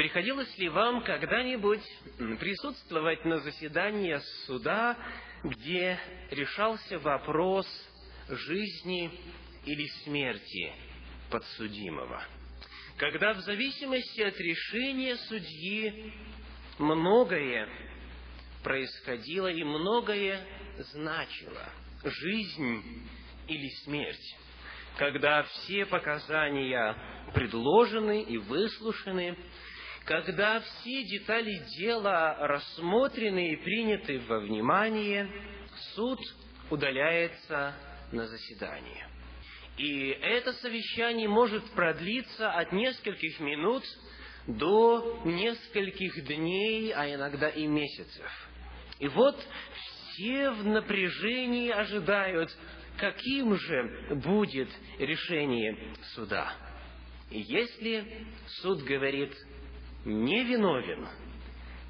Приходилось ли вам когда-нибудь присутствовать на заседании суда, где решался вопрос жизни или смерти подсудимого? Когда в зависимости от решения судьи многое происходило и многое значило жизнь или смерть когда все показания предложены и выслушаны, когда все детали дела рассмотрены и приняты во внимание, суд удаляется на заседание. И это совещание может продлиться от нескольких минут до нескольких дней, а иногда и месяцев. И вот все в напряжении ожидают, каким же будет решение суда. И если суд говорит невиновен,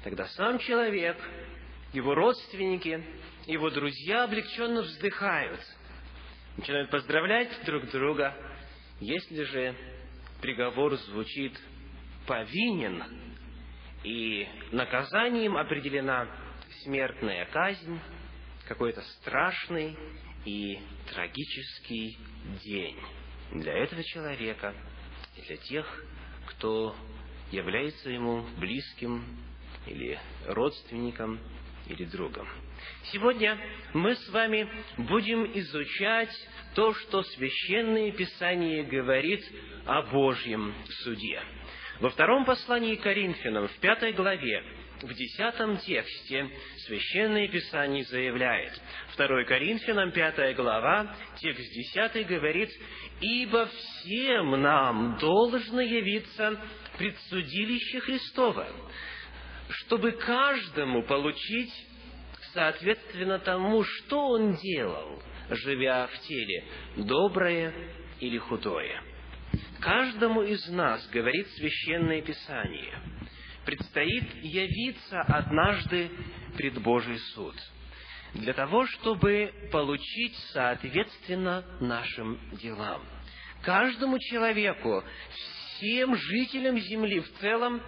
тогда сам человек, его родственники, его друзья облегченно вздыхают, начинают поздравлять друг друга. Если же приговор звучит повинен, и наказанием определена смертная казнь, какой-то страшный и трагический день для этого человека и для тех, кто является ему близким или родственником или другом. Сегодня мы с вами будем изучать то, что Священное Писание говорит о Божьем суде. Во втором послании Коринфянам, в пятой главе, в десятом тексте Священное Писание заявляет, 2 Коринфянам, 5 глава, текст 10 говорит, «Ибо всем нам должно явиться предсудилище Христова, чтобы каждому получить соответственно тому, что он делал, живя в теле, доброе или худое. Каждому из нас, говорит Священное Писание, предстоит явиться однажды пред Божий суд, для того, чтобы получить соответственно нашим делам. Каждому человеку, всем жителям Земли в целом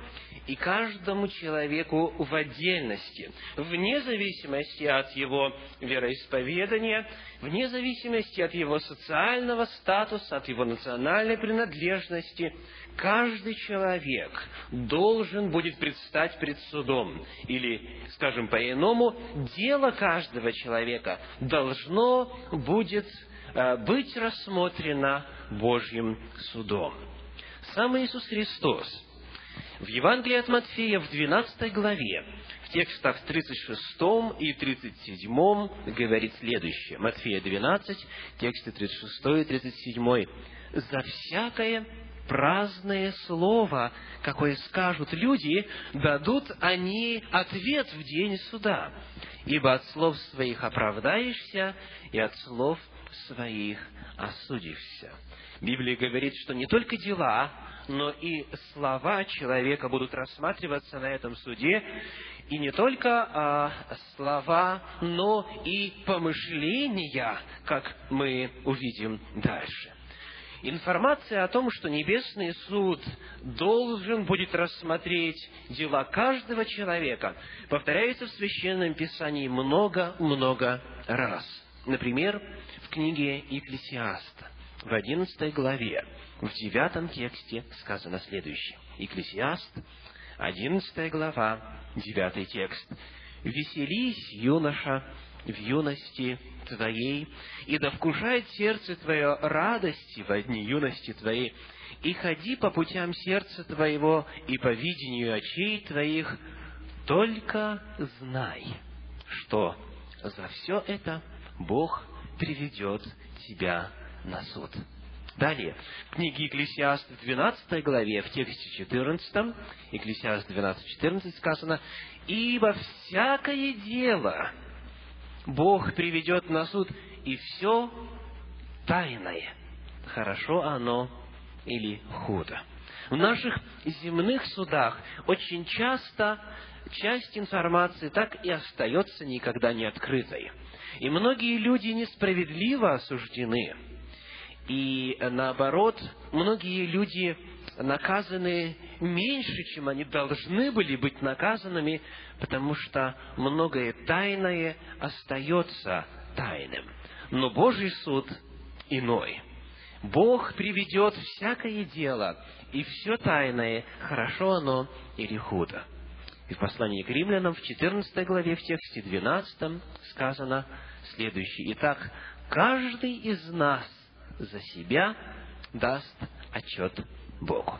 и каждому человеку в отдельности, вне зависимости от его вероисповедания, вне зависимости от его социального статуса, от его национальной принадлежности, каждый человек должен будет предстать пред судом. Или, скажем по-иному, дело каждого человека должно будет э, быть рассмотрено Божьим судом. Сам Иисус Христос в Евангелии от Матфея в 12 главе, в текстах 36 и 37 говорит следующее. Матфея 12, тексты 36 и 37. «За всякое праздное слово, какое скажут люди, дадут они ответ в день суда. Ибо от слов своих оправдаешься, и от слов своих осудишься». Библия говорит, что не только дела, но и слова человека будут рассматриваться на этом суде, и не только а, слова, но и помышления, как мы увидим дальше. Информация о том, что Небесный суд должен будет рассмотреть дела каждого человека, повторяется в Священном Писании много-много раз. Например, в книге Екклесиаста в одиннадцатой главе, в девятом тексте сказано следующее. Екклесиаст, одиннадцатая глава, девятый текст. «Веселись, юноша, в юности твоей, и да вкушает сердце твое радости во дни юности твоей, и ходи по путям сердца твоего и по видению очей твоих, только знай, что за все это Бог приведет тебя на суд. Далее, в книге Екклесиаст в 12 главе, в тексте 14, Екклесиаст 12, 14 сказано, «Ибо всякое дело Бог приведет на суд, и все тайное, хорошо оно или худо». В наших земных судах очень часто часть информации так и остается никогда не открытой. И многие люди несправедливо осуждены – и наоборот, многие люди наказаны меньше, чем они должны были быть наказанными, потому что многое тайное остается тайным. Но Божий суд иной. Бог приведет всякое дело, и все тайное, хорошо оно или худо. И в послании к римлянам в 14 главе, в тексте 12 сказано следующее. Итак, каждый из нас за себя даст отчет Богу.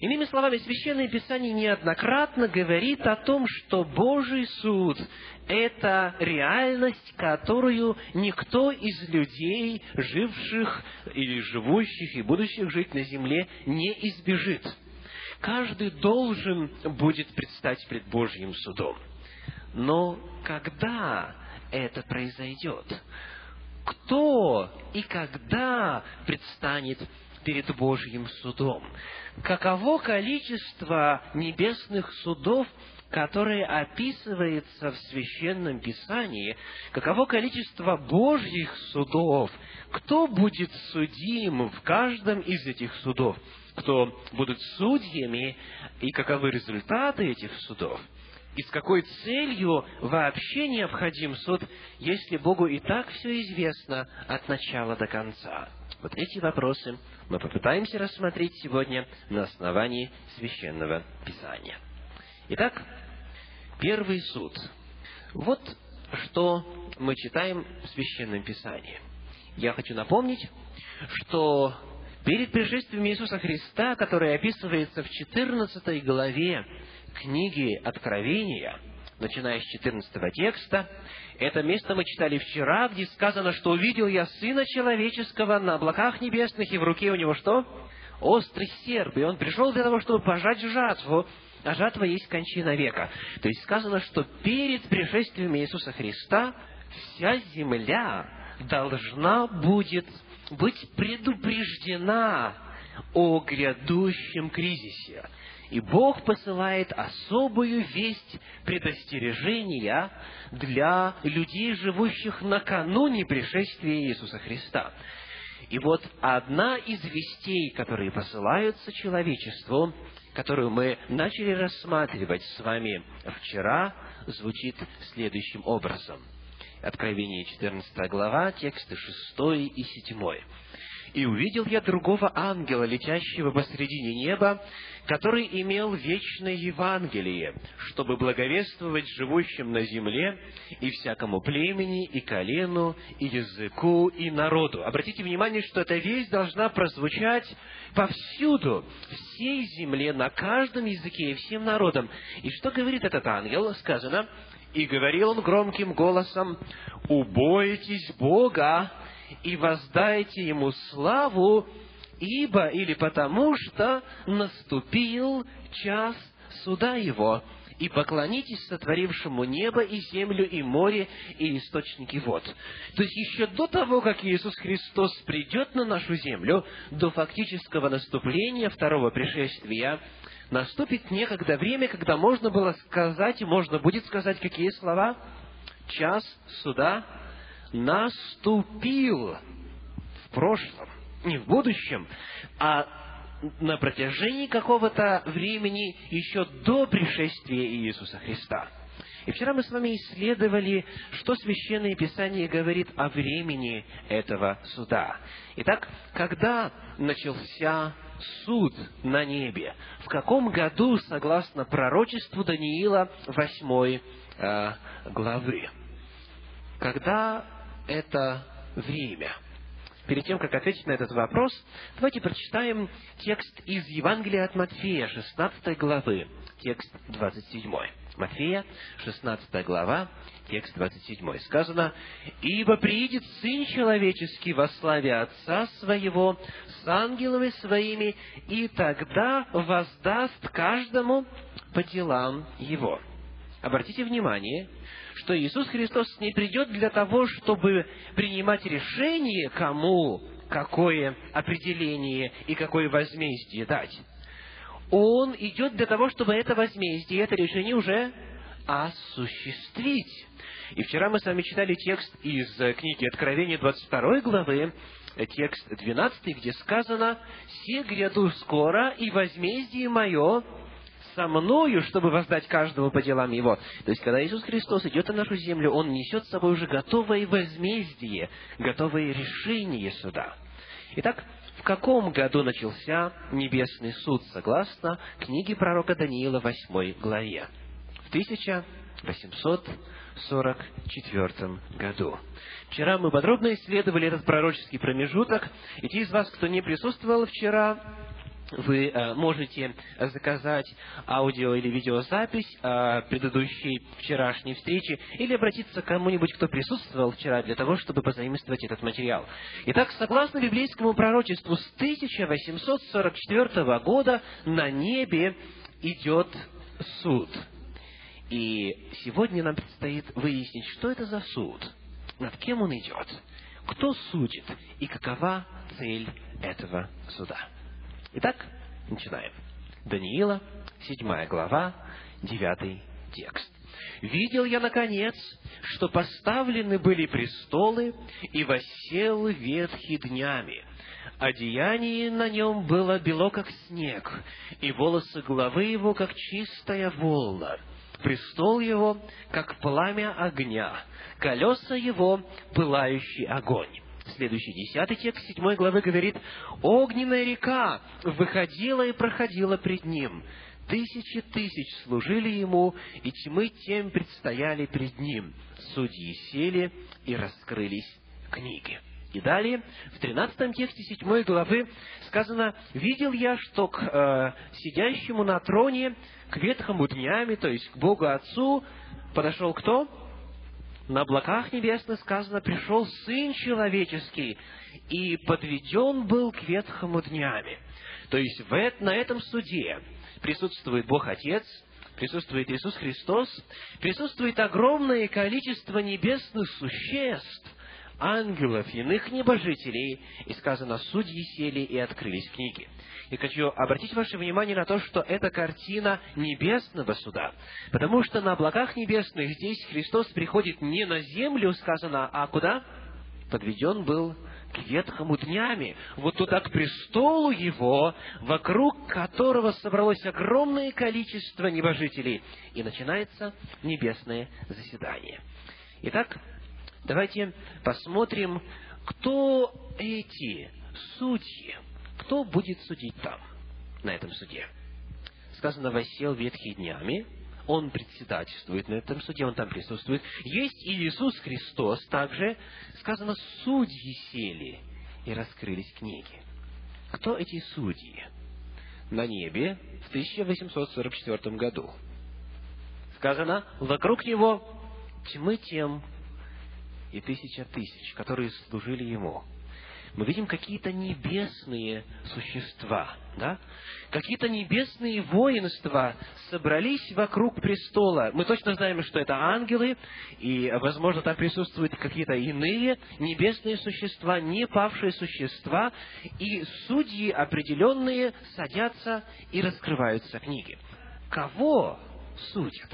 Иными словами, Священное Писание неоднократно говорит о том, что Божий суд – это реальность, которую никто из людей, живших или живущих и будущих жить на земле, не избежит. Каждый должен будет предстать пред Божьим судом. Но когда это произойдет? Кто и когда предстанет перед Божьим судом. Каково количество небесных судов, которое описывается в Священном Писании, каково количество Божьих судов, кто будет судим в каждом из этих судов, кто будут судьями и каковы результаты этих судов – и с какой целью вообще необходим суд, если Богу и так все известно от начала до конца? Вот эти вопросы мы попытаемся рассмотреть сегодня на основании Священного Писания. Итак, первый суд. Вот что мы читаем в Священном Писании. Я хочу напомнить, что перед пришествием Иисуса Христа, который описывается в 14 главе книги Откровения, начиная с 14 текста, это место мы читали вчера, где сказано, что увидел я Сына Человеческого на облаках небесных, и в руке у него что? Острый серп. И он пришел для того, чтобы пожать жатву, а жатва есть кончина века. То есть сказано, что перед пришествием Иисуса Христа вся земля должна будет быть предупреждена о грядущем кризисе. И Бог посылает особую весть предостережения для людей, живущих накануне пришествия Иисуса Христа. И вот одна из вестей, которые посылаются человечеству, которую мы начали рассматривать с вами вчера, звучит следующим образом. Откровение 14 глава, тексты 6 и 7. «И увидел я другого ангела, летящего посредине неба, который имел вечное Евангелие, чтобы благовествовать живущим на земле и всякому племени, и колену, и языку, и народу». Обратите внимание, что эта весть должна прозвучать повсюду, всей земле, на каждом языке и всем народам. И что говорит этот ангел? Сказано, «И говорил он громким голосом, «Убойтесь Бога, и воздайте Ему славу, ибо или потому что наступил час суда Его, и поклонитесь сотворившему небо и землю и море и источники вод. То есть еще до того, как Иисус Христос придет на нашу землю, до фактического наступления второго пришествия, наступит некогда время, когда можно было сказать, и можно будет сказать какие слова? Час суда наступил в прошлом, не в будущем, а на протяжении какого-то времени еще до пришествия Иисуса Христа. И вчера мы с вами исследовали, что Священное Писание говорит о времени этого суда. Итак, когда начался суд на небе? В каком году, согласно пророчеству Даниила 8 э, главы? Когда это время? Перед тем, как ответить на этот вопрос, давайте прочитаем текст из Евангелия от Матфея, 16 главы, текст 27. Матфея, 16 глава, текст 27. Сказано, «Ибо приидет Сын Человеческий во славе Отца Своего с ангелами Своими, и тогда воздаст каждому по делам Его». Обратите внимание, что Иисус Христос не придет для того, чтобы принимать решение, кому какое определение и какое возмездие дать. Он идет для того, чтобы это возмездие, это решение уже осуществить. И вчера мы с вами читали текст из книги Откровения 22 главы, текст 12, где сказано «Се гряду скоро, и возмездие мое со мною, чтобы воздать каждому по делам его». То есть, когда Иисус Христос идет на нашу землю, Он несет с собой уже готовое возмездие, готовое решение суда. Итак, в каком году начался небесный суд, согласно книге пророка Даниила, 8 главе? В 1844 году. Вчера мы подробно исследовали этот пророческий промежуток, и те из вас, кто не присутствовал вчера, вы э, можете заказать аудио или видеозапись э, предыдущей вчерашней встречи или обратиться к кому-нибудь, кто присутствовал вчера, для того, чтобы позаимствовать этот материал. Итак, согласно библейскому пророчеству, с 1844 года на небе идет суд. И сегодня нам предстоит выяснить, что это за суд, над кем он идет, кто судит и какова цель этого суда. Итак, начинаем. Даниила, седьмая глава, девятый текст. «Видел я, наконец, что поставлены были престолы, и воссел ветхи днями. Одеяние на нем было бело, как снег, и волосы головы его, как чистая волна. Престол его, как пламя огня, колеса его, пылающий огонь Следующий, десятый текст седьмой главы говорит, «Огненная река выходила и проходила пред ним. Тысячи тысяч служили ему, и тьмы тем предстояли пред ним. Судьи сели и раскрылись книги». И далее, в тринадцатом тексте седьмой главы сказано, «Видел я, что к э, сидящему на троне, к ветхому днями, то есть к Богу Отцу, подошел кто? На облаках небесных сказано, пришел Сын Человеческий, и подведен был к ветхому днями. То есть в, на этом суде присутствует Бог Отец, присутствует Иисус Христос, присутствует огромное количество небесных существ, ангелов, иных небожителей, и сказано, судьи сели и открылись книги. И хочу обратить ваше внимание на то, что это картина небесного суда. Потому что на облаках небесных здесь Христос приходит не на землю, сказано, а куда? Подведен был к ветхому днями, вот туда, к престолу его, вокруг которого собралось огромное количество небожителей. И начинается небесное заседание. Итак, давайте посмотрим, кто эти судьи, кто будет судить там, на этом суде? Сказано, «Восел ветхий днями», он председательствует на этом суде, он там присутствует. Есть и Иисус Христос также. Сказано, судьи сели и раскрылись книги. Кто эти судьи? На небе в 1844 году. Сказано, вокруг него тьмы тем и тысяча тысяч, которые служили ему мы видим какие-то небесные существа, да? Какие-то небесные воинства собрались вокруг престола. Мы точно знаем, что это ангелы, и, возможно, там присутствуют какие-то иные небесные существа, не павшие существа, и судьи определенные садятся и раскрываются книги. Кого судят?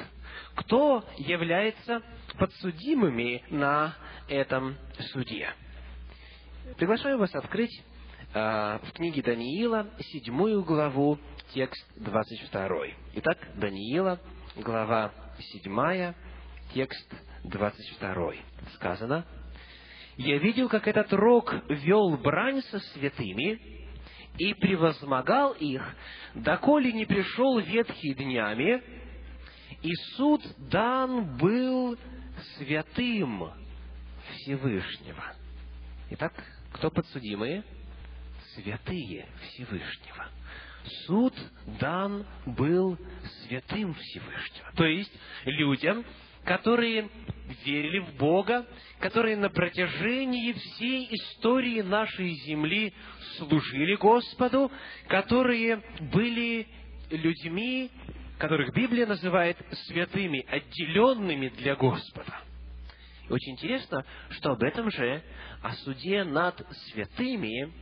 Кто является подсудимыми на этом суде? Приглашаю вас открыть э, в книге Даниила седьмую главу, текст двадцать второй. Итак, Даниила, глава седьмая, текст двадцать второй. Сказано, «Я видел, как этот рог вел брань со святыми и превозмогал их, доколе не пришел ветхий днями, и суд дан был святым Всевышнего». Итак, кто подсудимые? Святые Всевышнего. Суд дан был святым Всевышнего. То есть людям, которые верили в Бога, которые на протяжении всей истории нашей земли служили Господу, которые были людьми, которых Библия называет святыми, отделенными для Господа. И очень интересно, что об этом же, о суде над святыми,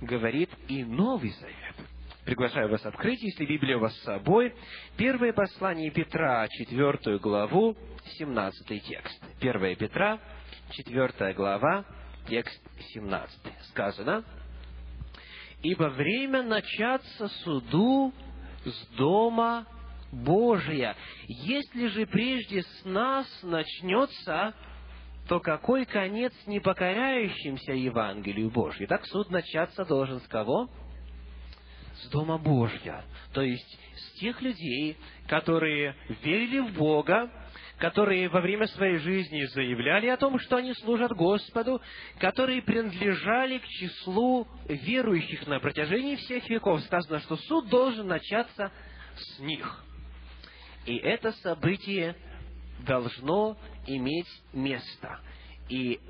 говорит и Новый Завет. Приглашаю вас открыть, если Библия у вас с собой, первое послание Петра, четвертую главу, 17 текст. Первое Петра, четвертая глава, текст 17. Сказано, «Ибо время начаться суду с дома Божия. Если же прежде с нас начнется, то какой конец непокоряющимся Евангелию Божию? Так суд начаться должен с кого? С Дома Божья. То есть с тех людей, которые верили в Бога, которые во время своей жизни заявляли о том, что они служат Господу, которые принадлежали к числу верующих на протяжении всех веков. Сказано, что суд должен начаться с них. И это событие должно иметь место. И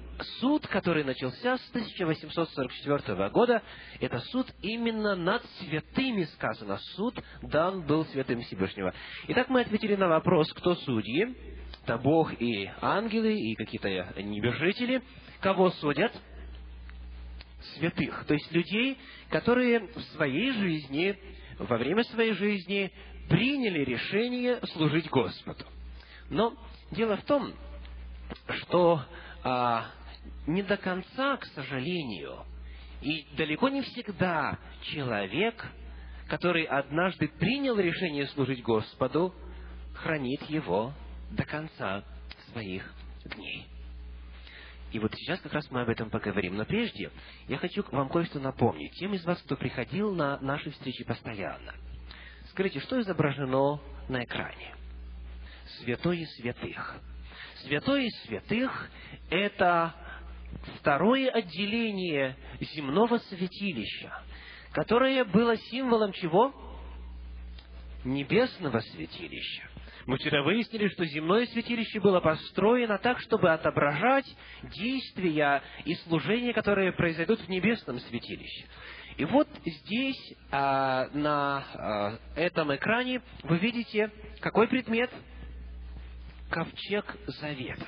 суд, который начался с 1844 года, это суд именно над святыми, сказано. Суд дан был святым Всевышнего. Итак, мы ответили на вопрос, кто судьи. Это Бог и ангелы, и какие-то небожители. Кого судят? Святых. То есть людей, которые в своей жизни, во время своей жизни приняли решение служить Господу. Но дело в том, что а, не до конца, к сожалению, и далеко не всегда человек, который однажды принял решение служить Господу, хранит его до конца своих дней. И вот сейчас как раз мы об этом поговорим. Но прежде я хочу вам кое-что напомнить. Тем из вас, кто приходил на наши встречи постоянно – Скажите, что изображено на экране? Святой из святых. Святой из святых – это второе отделение земного святилища, которое было символом чего? Небесного святилища. Мы вчера выяснили, что земное святилище было построено так, чтобы отображать действия и служения, которые произойдут в небесном святилище. И вот здесь, а, на а, этом экране, вы видите, какой предмет? Ковчег Завета.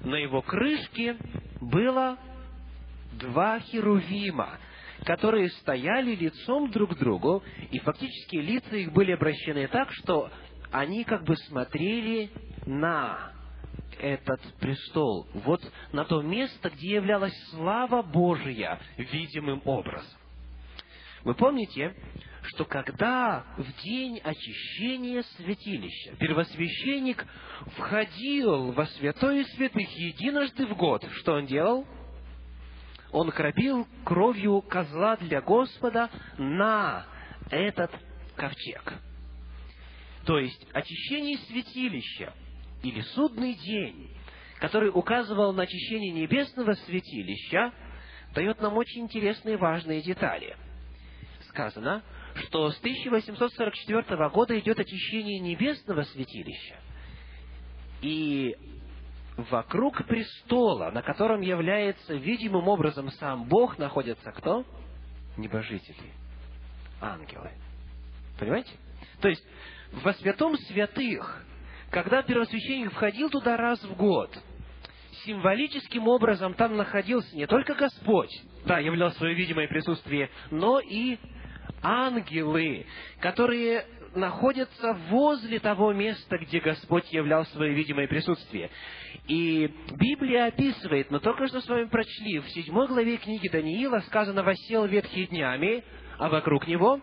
На его крышке было два херувима, которые стояли лицом друг к другу, и фактически лица их были обращены так, что они как бы смотрели на этот престол, вот на то место, где являлась слава Божия видимым образом. Вы помните, что когда в день очищения святилища первосвященник входил во святое святых единожды в год, что он делал? Он кропил кровью козла для Господа на этот ковчег. То есть очищение святилища или судный день, который указывал на очищение небесного святилища, дает нам очень интересные и важные детали – сказано, что с 1844 года идет очищение небесного святилища. И вокруг престола, на котором является видимым образом сам Бог, находятся кто? Небожители, ангелы. Понимаете? То есть, во святом святых, когда первосвященник входил туда раз в год, символическим образом там находился не только Господь, да, являл свое видимое присутствие, но и ангелы, которые находятся возле того места, где Господь являл свое видимое присутствие. И Библия описывает, мы только что с вами прочли, в седьмой главе книги Даниила сказано «Восел ветхий днями», а вокруг него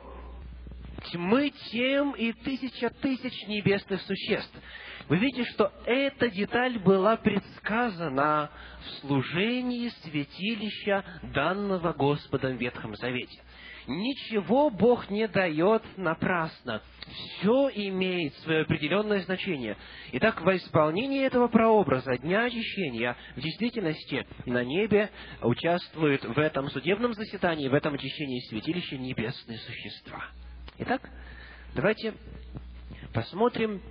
тьмы тем и тысяча тысяч небесных существ. Вы видите, что эта деталь была предсказана в служении святилища данного Господом в Ветхом Завете. Ничего Бог не дает напрасно. Все имеет свое определенное значение. Итак, во исполнении этого прообраза Дня Очищения в действительности на небе участвуют в этом судебном заседании, в этом очищении святилища небесные существа. Итак, давайте посмотрим,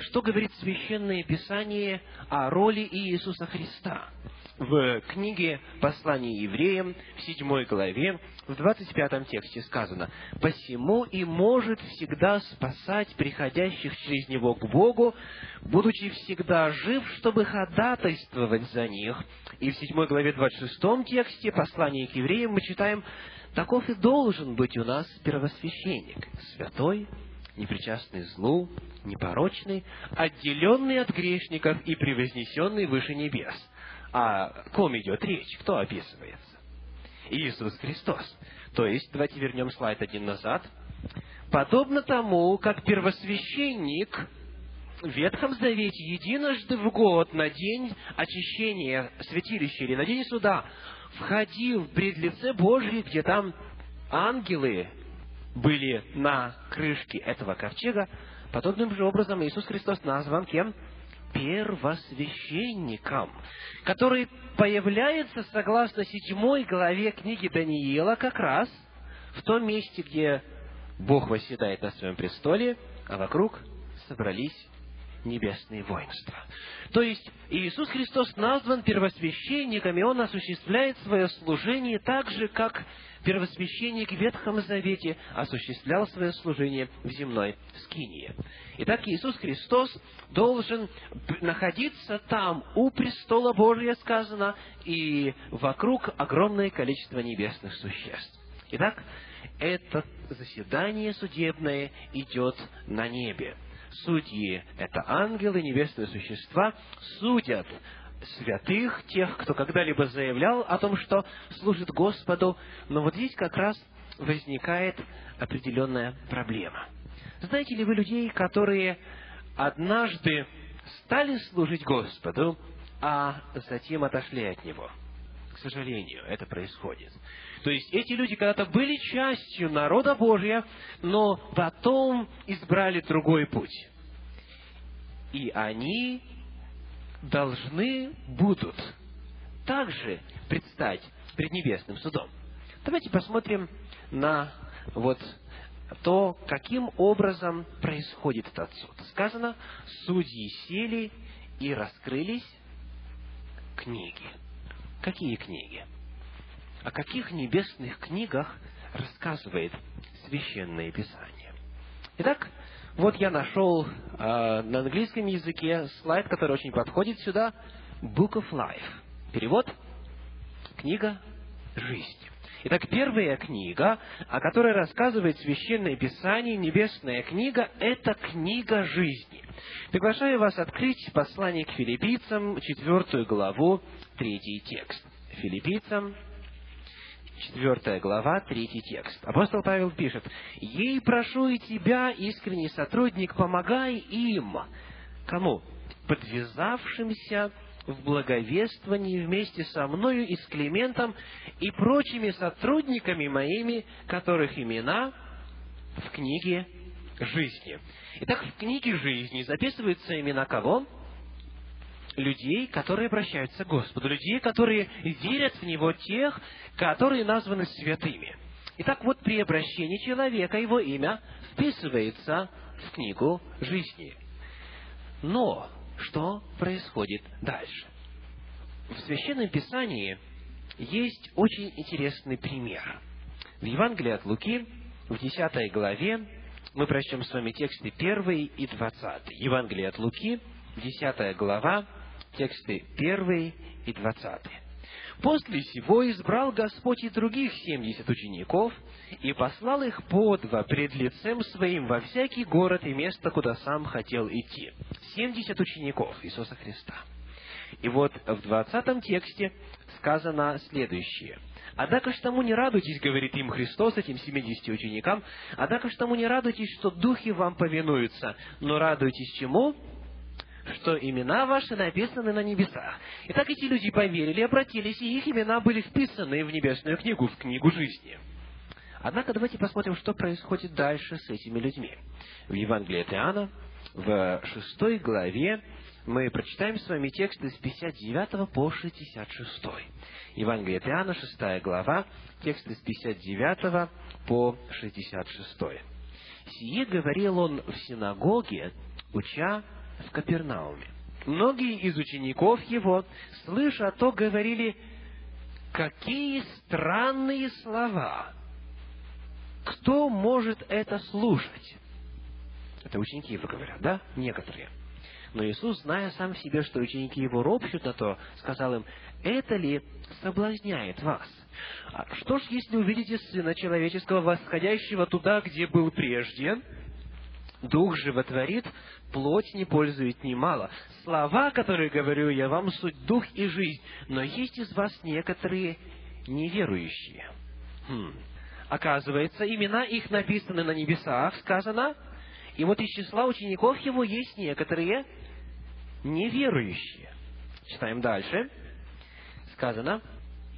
что говорит Священное Писание о роли Иисуса Христа – в книге послания евреям, в седьмой главе, в двадцать пятом тексте сказано, «Посему и может всегда спасать приходящих через Него к Богу, будучи всегда жив, чтобы ходатайствовать за них». И в седьмой главе двадцать шестом тексте послания к евреям мы читаем, «Таков и должен быть у нас первосвященник, святой, непричастный злу, непорочный, отделенный от грешников и превознесенный выше небес» о ком идет речь? Кто описывается? Иисус Христос. То есть, давайте вернем слайд один назад. Подобно тому, как первосвященник в Ветхом Завете единожды в год на день очищения святилища или на день суда входил пред лице Божье, где там ангелы были на крышке этого ковчега, подобным же образом Иисус Христос назван кем? Первосвященником, который появляется, согласно седьмой главе книги Даниила, как раз в том месте, где Бог восседает на своем престоле, а вокруг собрались небесные воинства. То есть Иисус Христос назван первосвященником, и Он осуществляет свое служение так же, как первосвященник в Ветхом Завете осуществлял свое служение в земной скинии. Итак, Иисус Христос должен находиться там, у престола Божия сказано, и вокруг огромное количество небесных существ. Итак, это заседание судебное идет на небе. Судьи – это ангелы, небесные существа, судят святых, тех, кто когда-либо заявлял о том, что служит Господу. Но вот здесь как раз возникает определенная проблема. Знаете ли вы людей, которые однажды стали служить Господу, а затем отошли от Него? К сожалению, это происходит. То есть эти люди когда-то были частью народа Божия, но потом избрали другой путь. И они должны будут также предстать пред небесным судом. Давайте посмотрим на вот то, каким образом происходит этот суд. Сказано, судьи сели и раскрылись книги. Какие книги? О каких небесных книгах рассказывает Священное Писание? Итак, вот я нашел э, на английском языке слайд, который очень подходит сюда. Book of Life. Перевод – книга жизни. Итак, первая книга, о которой рассказывает Священное Писание, Небесная книга, это книга жизни. Приглашаю вас открыть послание к филиппийцам, четвертую главу, третий текст. Филиппийцам, 4 глава, 3 текст. Апостол Павел пишет, «Ей прошу и тебя, искренний сотрудник, помогай им». Кому? Подвязавшимся в благовествовании вместе со мною и с Климентом и прочими сотрудниками моими, которых имена в книге жизни. Итак, в книге жизни записываются имена кого? Людей, которые обращаются к Господу, людей, которые верят в Него, тех, которые названы святыми. Итак, вот при обращении человека его имя вписывается в книгу жизни. Но что происходит дальше? В Священном Писании есть очень интересный пример. В Евангелии от Луки, в 10 главе, мы прочтем с вами тексты 1 и 20. Евангелие от Луки, 10 глава, тексты 1 и 20. После сего избрал Господь и других семьдесят учеников, и послал их по два пред лицем своим во всякий город и место, куда сам хотел идти. Семьдесят учеников Иисуса Христа. И вот в двадцатом тексте сказано следующее. «Однако ж тому не радуйтесь, — говорит им Христос, этим семидесяти ученикам, — однако ж тому не радуйтесь, что духи вам повинуются, но радуйтесь чему? Что имена ваши написаны на небесах. Так эти люди поверили, обратились, и их имена были вписаны в небесную книгу, в книгу жизни. Однако давайте посмотрим, что происходит дальше с этими людьми. В Евангелии от Иоанна, в шестой главе, мы прочитаем с вами тексты с 59 по 66. Евангелие от Иоанна, шестая глава, тексты с 59 по 66. «Сие говорил он в синагоге, уча в Капернауме. Многие из учеников его, слыша то, говорили, какие странные слова! Кто может это слушать? Это ученики его говорят, да? Некоторые. Но Иисус, зная сам в себе, что ученики его ропщут на то, сказал им, это ли соблазняет вас? А что ж, если увидите Сына Человеческого, восходящего туда, где был прежде, Дух животворит, плоть не пользует немало. Слова, которые говорю я вам, суть дух и жизнь. Но есть из вас некоторые неверующие. Хм. Оказывается, имена их написаны на небесах, сказано, и вот из числа учеников его есть некоторые неверующие. Читаем дальше. Сказано,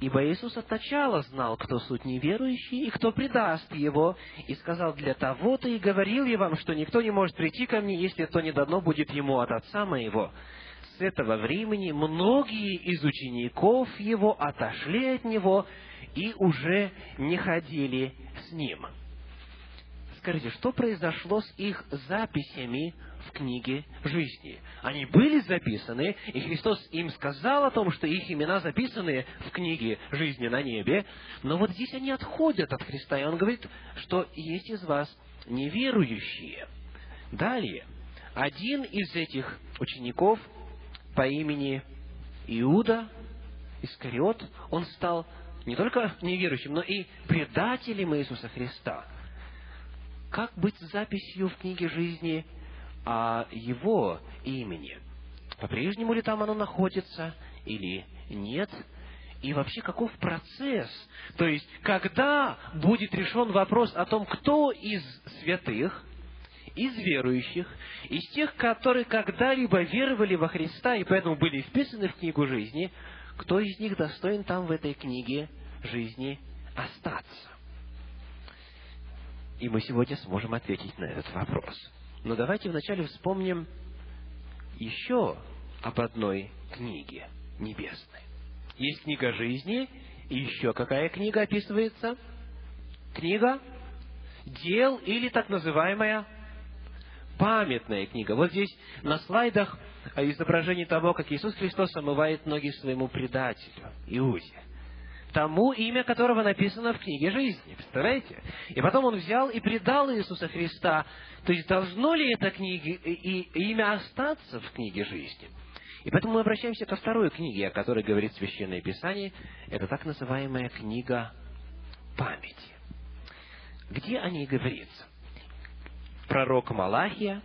Ибо Иисус от начала знал, кто суть неверующий и кто предаст его, и сказал, для того-то и говорил я вам, что никто не может прийти ко мне, если то не дано будет ему от Отца моего. С этого времени многие из учеников его отошли от него и уже не ходили с ним. Скажите, что произошло с их записями в книге жизни? Они были записаны, и Христос им сказал о том, что их имена записаны в книге жизни на небе, но вот здесь они отходят от Христа, и Он говорит, что есть из вас неверующие. Далее, один из этих учеников по имени Иуда Искариот, он стал не только неверующим, но и предателем Иисуса Христа – как быть с записью в книге жизни о его имени? По-прежнему ли там оно находится или нет? И вообще, каков процесс? То есть, когда будет решен вопрос о том, кто из святых, из верующих, из тех, которые когда-либо веровали во Христа и поэтому были вписаны в книгу жизни, кто из них достоин там в этой книге жизни остаться? И мы сегодня сможем ответить на этот вопрос. Но давайте вначале вспомним еще об одной книге небесной. Есть книга жизни, и еще какая книга описывается? Книга дел или так называемая памятная книга. Вот здесь на слайдах изображение того, как Иисус Христос омывает ноги своему предателю, Иуде тому имя которого написано в книге жизни. Представляете? И потом он взял и предал Иисуса Христа. То есть должно ли это книги, и, имя остаться в книге жизни? И поэтому мы обращаемся ко второй книге, о которой говорит Священное Писание. Это так называемая книга памяти. Где о ней говорится? Пророк Малахия,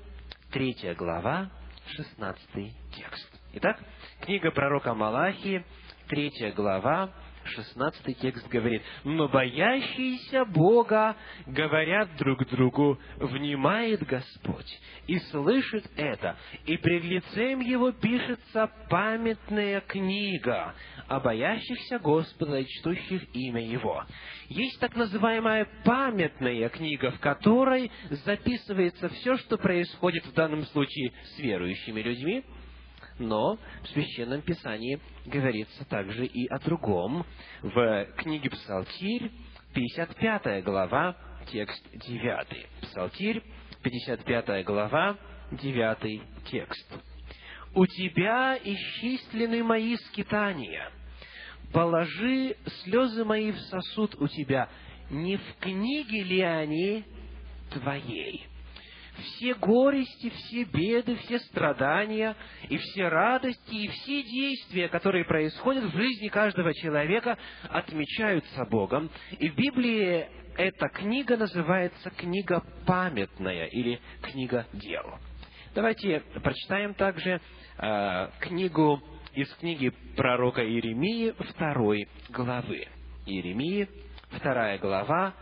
третья глава, шестнадцатый текст. Итак, книга пророка Малахии, третья глава, 16 текст говорит, «Но боящиеся Бога говорят друг другу, внимает Господь, и слышит это, и пред лицем Его пишется памятная книга о боящихся Господа и чтущих имя Его». Есть так называемая памятная книга, в которой записывается все, что происходит в данном случае с верующими людьми, но в Священном Писании говорится также и о другом. В книге Псалтирь, 55 глава, текст 9. Псалтирь, 55 глава, 9 текст. «У тебя исчислены мои скитания. Положи слезы мои в сосуд у тебя. Не в книге ли они твоей?» Все горести, все беды, все страдания, и все радости, и все действия, которые происходят в жизни каждого человека, отмечаются Богом. И в Библии эта книга называется книга памятная или книга дел. Давайте прочитаем также э, книгу из книги пророка Иеремии второй главы. Иеремии, вторая глава,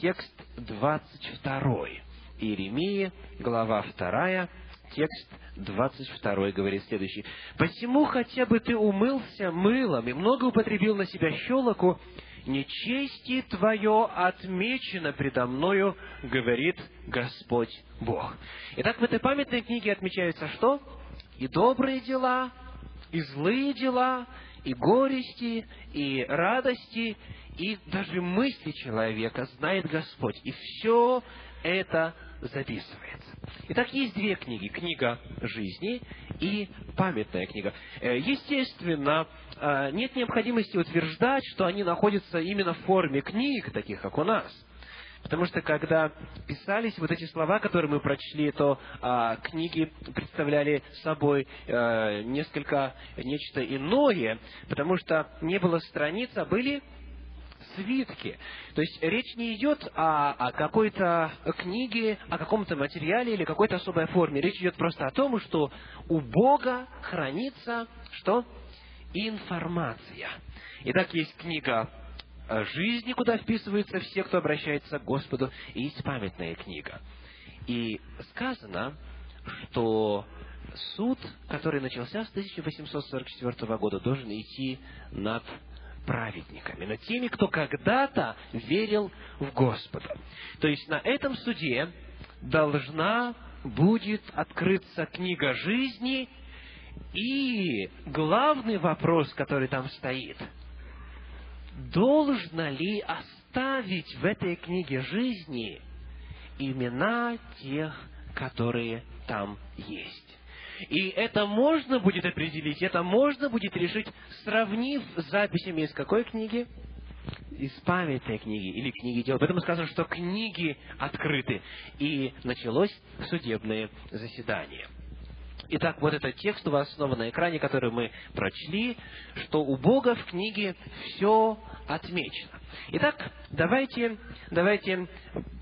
текст двадцать второй. Иеремии, глава 2, текст 22 говорит следующий. «Посему хотя бы ты умылся мылом и много употребил на себя щелоку, нечестие твое отмечено предо мною, говорит Господь Бог». Итак, в этой памятной книге отмечаются что? И добрые дела, и злые дела, и горести, и радости, и даже мысли человека знает Господь. И все это записывается. Итак, есть две книги. Книга жизни и памятная книга. Э, естественно, э, нет необходимости утверждать, что они находятся именно в форме книг, таких как у нас. Потому что когда писались вот эти слова, которые мы прочли, то а, книги представляли собой а, несколько нечто иное, потому что не было страниц, а были свитке. То есть речь не идет о, о какой-то книге, о каком-то материале или какой-то особой форме. Речь идет просто о том, что у Бога хранится что? Информация. Итак, есть книга жизни, куда вписываются все, кто обращается к Господу, и есть памятная книга. И сказано, что суд, который начался с 1844 года, должен идти над праведниками, над теми, кто когда-то верил в Господа. То есть на этом суде должна будет открыться книга жизни, и главный вопрос, который там стоит, должно ли оставить в этой книге жизни имена тех, которые там есть. И это можно будет определить, это можно будет решить, сравнив с записями из какой книги? Из памятной книги или книги дел. Поэтому сказано, что книги открыты. И началось судебное заседание. Итак, вот этот текст у вас снова на экране, который мы прочли, что у Бога в книге все отмечено. Итак, давайте, давайте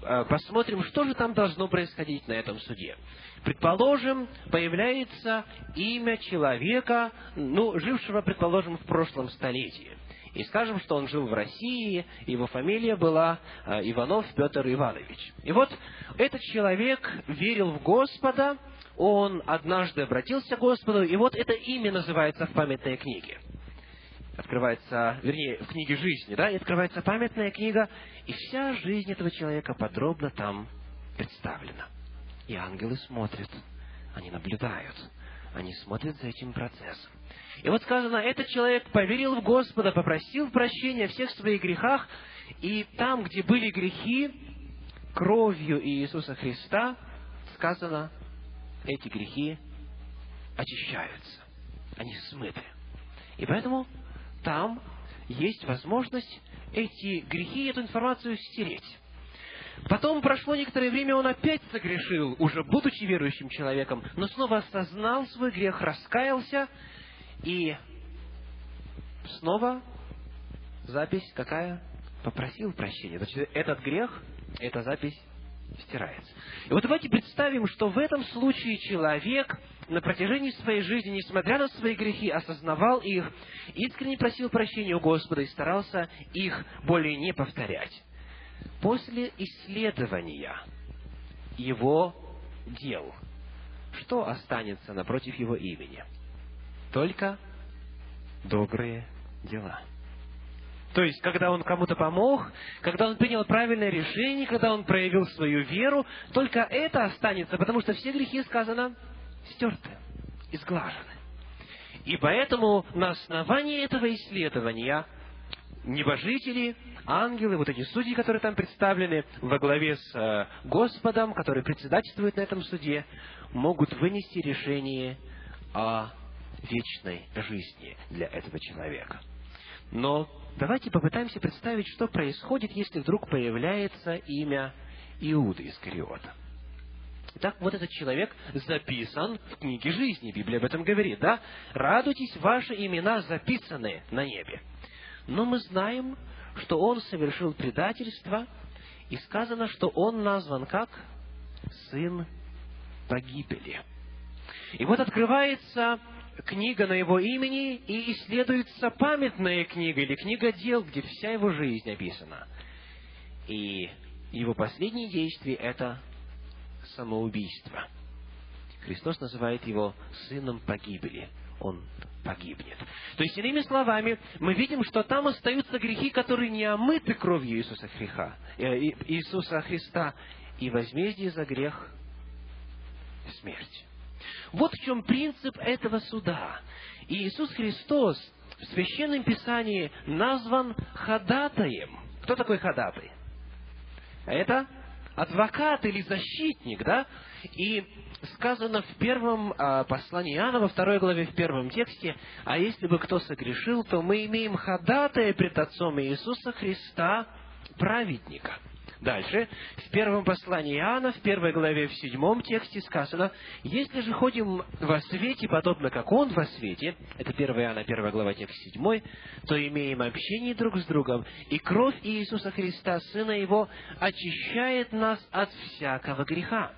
э, посмотрим, что же там должно происходить на этом суде. Предположим, появляется имя человека, ну, жившего, предположим, в прошлом столетии. И скажем, что он жил в России, его фамилия была э, Иванов Петр Иванович. И вот этот человек верил в Господа, он однажды обратился к Господу, и вот это имя называется в памятной книге. Открывается, вернее, в книге жизни, да, и открывается памятная книга, и вся жизнь этого человека подробно там представлена. И ангелы смотрят, они наблюдают, они смотрят за этим процессом. И вот сказано, этот человек поверил в Господа, попросил прощения всех своих грехах, и там, где были грехи, кровью Иисуса Христа, сказано, эти грехи очищаются, они смыты. И поэтому там есть возможность эти грехи, эту информацию стереть. Потом прошло некоторое время, он опять согрешил, уже будучи верующим человеком, но снова осознал свой грех, раскаялся, и снова запись какая? Попросил прощения. Значит, этот грех, эта запись стирается. И вот давайте представим, что в этом случае человек на протяжении своей жизни, несмотря на свои грехи, осознавал их, искренне просил прощения у Господа и старался их более не повторять после исследования его дел, что останется напротив его имени? Только добрые дела. То есть, когда он кому-то помог, когда он принял правильное решение, когда он проявил свою веру, только это останется, потому что все грехи, сказано, стерты, изглажены. И поэтому на основании этого исследования небожители, ангелы, вот эти судьи, которые там представлены во главе с э, Господом, которые председательствуют на этом суде, могут вынести решение о вечной жизни для этого человека. Но давайте попытаемся представить, что происходит, если вдруг появляется имя Иуды Искариота. Итак, вот этот человек записан в книге жизни. Библия об этом говорит, да? «Радуйтесь, ваши имена записаны на небе». Но мы знаем, что он совершил предательство, и сказано, что он назван как сын погибели. И вот открывается книга на его имени, и исследуется памятная книга, или книга дел, где вся его жизнь описана. И его последние действия – это самоубийство. Христос называет его сыном погибели. Он погибнет. То есть, иными словами, мы видим, что там остаются грехи, которые не омыты кровью Иисуса, Христа, э, Иисуса Христа, и возмездие за грех – смерть. Вот в чем принцип этого суда. И Иисус Христос в Священном Писании назван ходатаем. Кто такой ходатай? Это адвокат или защитник, да? И сказано в первом а, послании Иоанна, во второй главе, в первом тексте, «А если бы кто согрешил, то мы имеем ходатая пред Отцом Иисуса Христа, праведника». Дальше, в первом послании Иоанна, в первой главе, в седьмом тексте сказано, «Если же ходим во свете, подобно как Он во свете», это 1 Иоанна, первая глава, текст седьмой, «то имеем общение друг с другом, и кровь Иисуса Христа, Сына Его, очищает нас от всякого греха».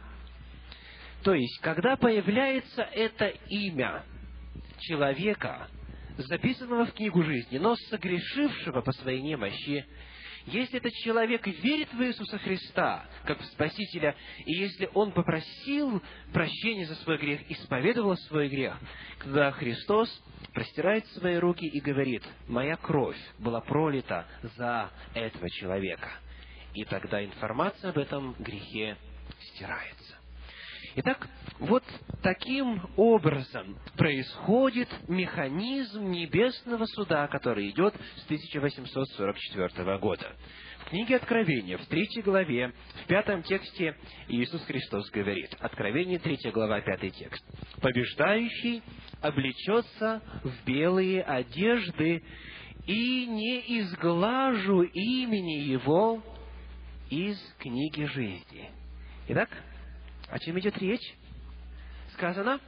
То есть, когда появляется это имя человека, записанного в книгу жизни, но согрешившего по своей немощи, если этот человек верит в Иисуса Христа, как в Спасителя, и если он попросил прощения за свой грех, исповедовал свой грех, когда Христос простирает свои руки и говорит, «Моя кровь была пролита за этого человека». И тогда информация об этом грехе стирается. Итак, вот таким образом происходит механизм небесного суда, который идет с 1844 года. В книге Откровения, в третьей главе, в пятом тексте Иисус Христос говорит, Откровение, третья глава, пятый текст. «Побеждающий облечется в белые одежды, и не изглажу имени его из книги жизни». Итак, о чем идет речь? Сказано,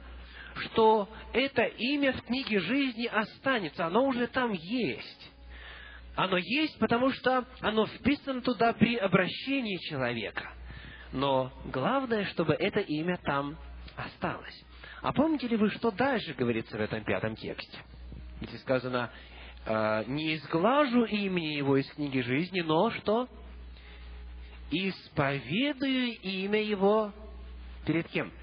что это имя в книге жизни останется, оно уже там есть. Оно есть, потому что оно вписано туда при обращении человека. Но главное, чтобы это имя там осталось. А помните ли вы, что дальше говорится в этом пятом тексте? Где сказано, «Э, не изглажу имени его из книги жизни, но что? Исповедую имя его Перед кем?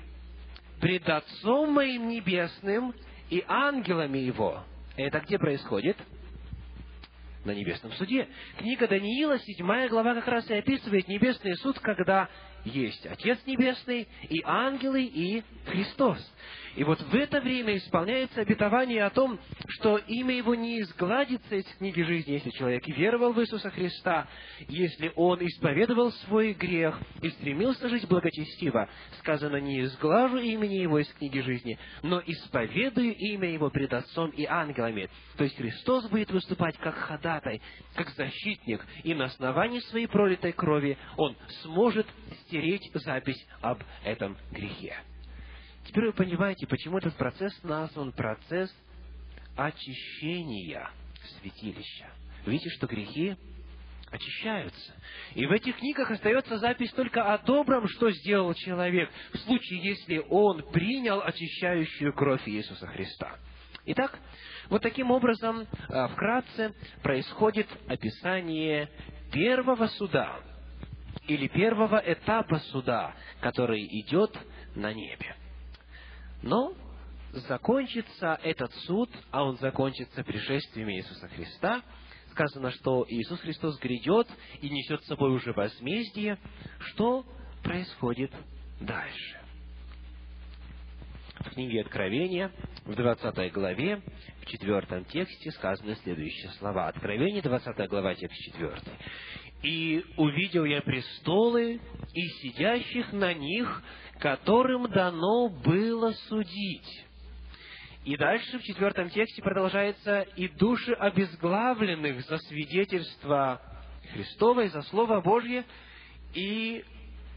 Пред Отцом моим Небесным и ангелами Его. Это где происходит? На небесном суде. Книга Даниила, седьмая глава, как раз и описывает небесный суд, когда есть Отец Небесный, и ангелы, и Христос. И вот в это время исполняется обетование о том, что имя его не изгладится из книги жизни, если человек веровал в Иисуса Христа, если он исповедовал свой грех и стремился жить благочестиво. Сказано, не изглажу имени его из книги жизни, но исповедую имя его пред Отцом и ангелами. То есть Христос будет выступать как ходатай, как защитник, и на основании своей пролитой крови он сможет стереть запись об этом грехе. Теперь вы понимаете, почему этот процесс назван процесс очищения святилища. Видите, что грехи очищаются. И в этих книгах остается запись только о добром, что сделал человек, в случае, если он принял очищающую кровь Иисуса Христа. Итак, вот таким образом, а, вкратце, происходит описание первого суда, или первого этапа суда, который идет на небе. Но закончится этот суд, а он закончится пришествием Иисуса Христа, сказано, что Иисус Христос грядет и несет с собой уже возмездие, что происходит дальше. В книге Откровения, в 20 главе, в 4 тексте сказаны следующие слова. Откровение, 20 глава, текст 4. «И увидел я престолы, и сидящих на них, которым дано было судить. И дальше в четвертом тексте продолжается «и души обезглавленных за свидетельство Христово и за Слово Божье, и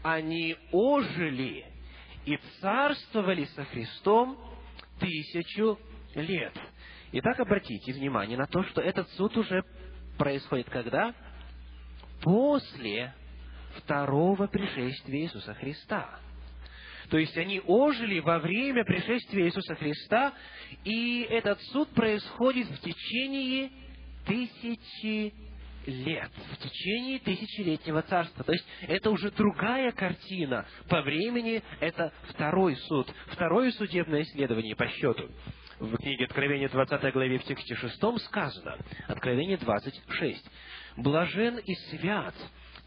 они ожили и царствовали со Христом тысячу лет». Итак, обратите внимание на то, что этот суд уже происходит когда? После второго пришествия Иисуса Христа. То есть они ожили во время пришествия Иисуса Христа, и этот суд происходит в течение тысячи лет, в течение тысячелетнего царства. То есть это уже другая картина. По времени это второй суд, второе судебное исследование по счету. В книге Откровения 20 главе в тексте 6 сказано, Откровение 26, «Блажен и свят,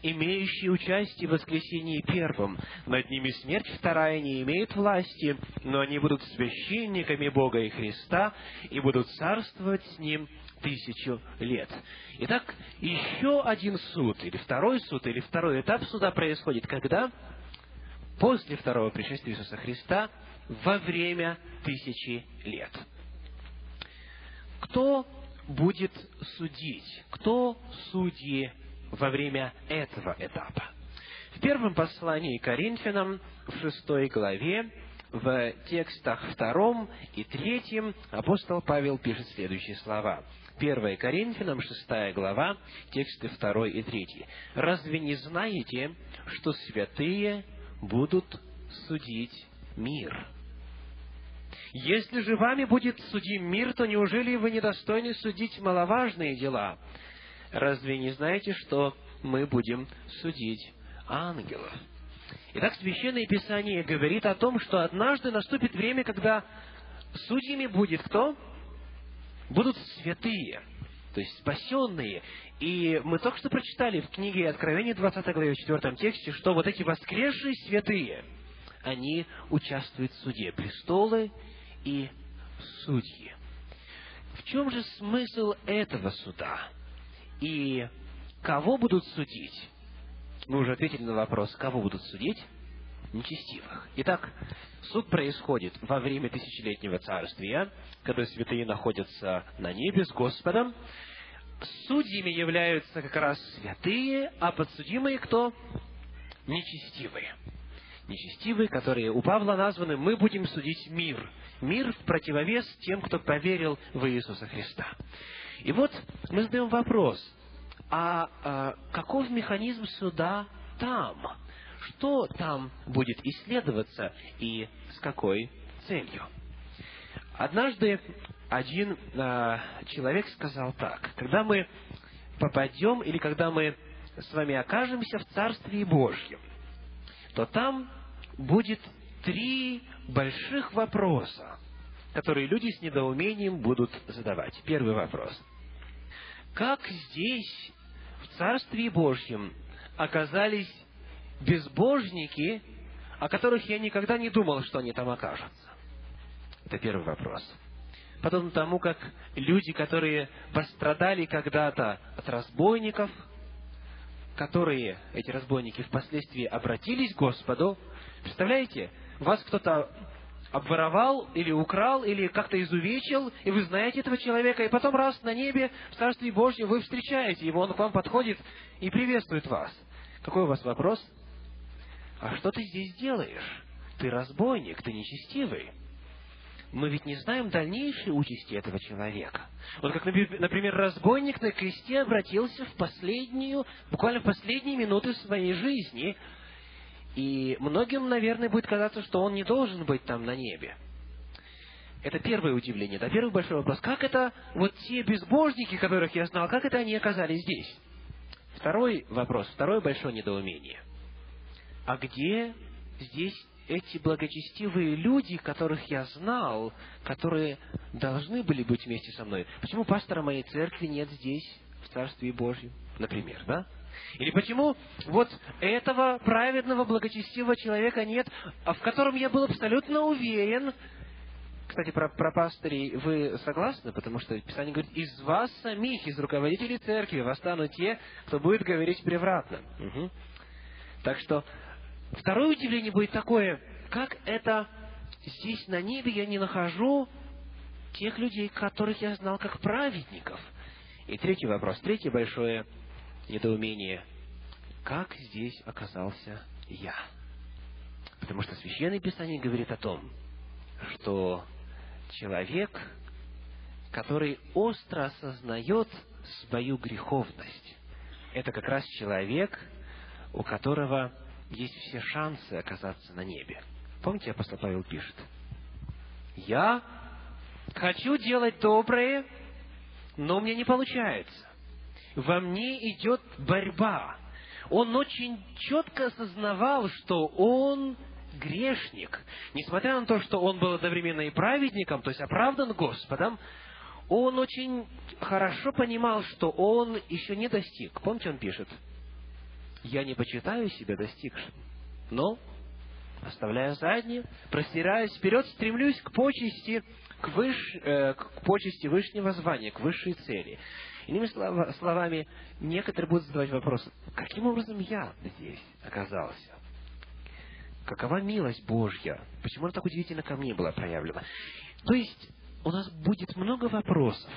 имеющие участие в воскресении первом. Над ними смерть вторая не имеет власти, но они будут священниками Бога и Христа и будут царствовать с Ним тысячу лет. Итак, еще один суд, или второй суд, или второй этап суда происходит когда? После второго пришествия Иисуса Христа, во время тысячи лет. Кто будет судить? Кто судьи во время этого этапа. В первом послании Коринфянам, в шестой главе, в текстах втором и третьем апостол Павел пишет следующие слова. 1 Коринфянам, 6 глава, тексты 2 и 3. «Разве не знаете, что святые будут судить мир?» Если же вами будет судим мир, то неужели вы недостойны судить маловажные дела? Разве не знаете, что мы будем судить ангелов? Итак, Священное Писание говорит о том, что однажды наступит время, когда судьями будет кто? Будут святые, то есть спасенные. И мы только что прочитали в книге Откровения 20 главе 4 тексте, что вот эти воскресшие святые, они участвуют в суде. Престолы и судьи. В чем же смысл этого суда? И кого будут судить? Мы уже ответили на вопрос, кого будут судить? Нечестивых. Итак, суд происходит во время тысячелетнего царствия, когда святые находятся на небе с Господом. Судьями являются как раз святые, а подсудимые кто? Нечестивые. Нечестивые, которые у Павла названы «мы будем судить мир». Мир в противовес тем, кто поверил в Иисуса Христа. И вот мы задаем вопрос, а, а каков механизм суда там? Что там будет исследоваться и с какой целью? Однажды один а, человек сказал так, когда мы попадем или когда мы с вами окажемся в Царстве Божьем, то там будет три больших вопроса, которые люди с недоумением будут задавать. Первый вопрос. Как здесь в Царстве Божьем оказались безбожники, о которых я никогда не думал, что они там окажутся? Это первый вопрос. Потом тому, как люди, которые пострадали когда-то от разбойников, которые, эти разбойники, впоследствии обратились к Господу, представляете, вас кто-то обворовал или украл, или как-то изувечил, и вы знаете этого человека, и потом раз на небе, в Царстве Божьем, вы встречаете его, он к вам подходит и приветствует вас. Какой у вас вопрос? А что ты здесь делаешь? Ты разбойник, ты нечестивый. Мы ведь не знаем дальнейшей участи этого человека. Вот как, например, разбойник на кресте обратился в последнюю, буквально в последние минуты своей жизни – и многим, наверное, будет казаться, что он не должен быть там на небе. Это первое удивление, да, первый большой вопрос. Как это вот те безбожники, которых я знал, как это они оказались здесь? Второй вопрос, второе большое недоумение. А где здесь эти благочестивые люди, которых я знал, которые должны были быть вместе со мной? Почему пастора моей церкви нет здесь, в Царстве Божьем, например, да? Или почему вот этого праведного, благочестивого человека нет, а в котором я был абсолютно уверен, кстати, про, про пастырей вы согласны? Потому что Писание говорит, из вас самих, из руководителей церкви, восстанут те, кто будет говорить превратно. Угу. Так что второе удивление будет такое, как это здесь на небе я не нахожу тех людей, которых я знал как праведников. И третий вопрос, третье большое недоумение, как здесь оказался я? Потому что Священное Писание говорит о том, что человек, который остро осознает свою греховность, это как раз человек, у которого есть все шансы оказаться на небе. Помните, апостол Павел пишет, «Я хочу делать доброе, но мне не получается во мне идет борьба. Он очень четко осознавал, что он грешник. Несмотря на то, что он был одновременно и праведником, то есть оправдан Господом, он очень хорошо понимал, что он еще не достиг. Помните, он пишет, «Я не почитаю себя достигшим, но, оставляя заднее, простираясь вперед, стремлюсь к почести, к, выш, э, к почести высшего звания, к высшей цели». Иными словами, некоторые будут задавать вопрос, каким образом я здесь оказался? Какова милость Божья? Почему она так удивительно ко мне была проявлена? То есть, у нас будет много вопросов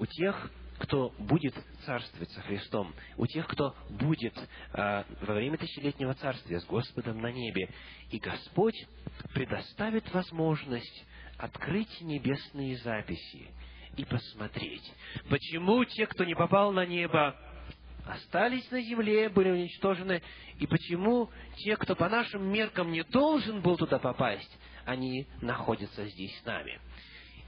у тех, кто будет царствовать со Христом, у тех, кто будет э, во время тысячелетнего царствия с Господом на небе. И Господь предоставит возможность открыть небесные записи и посмотреть, почему те, кто не попал на небо, остались на земле, были уничтожены, и почему те, кто по нашим меркам не должен был туда попасть, они находятся здесь с нами.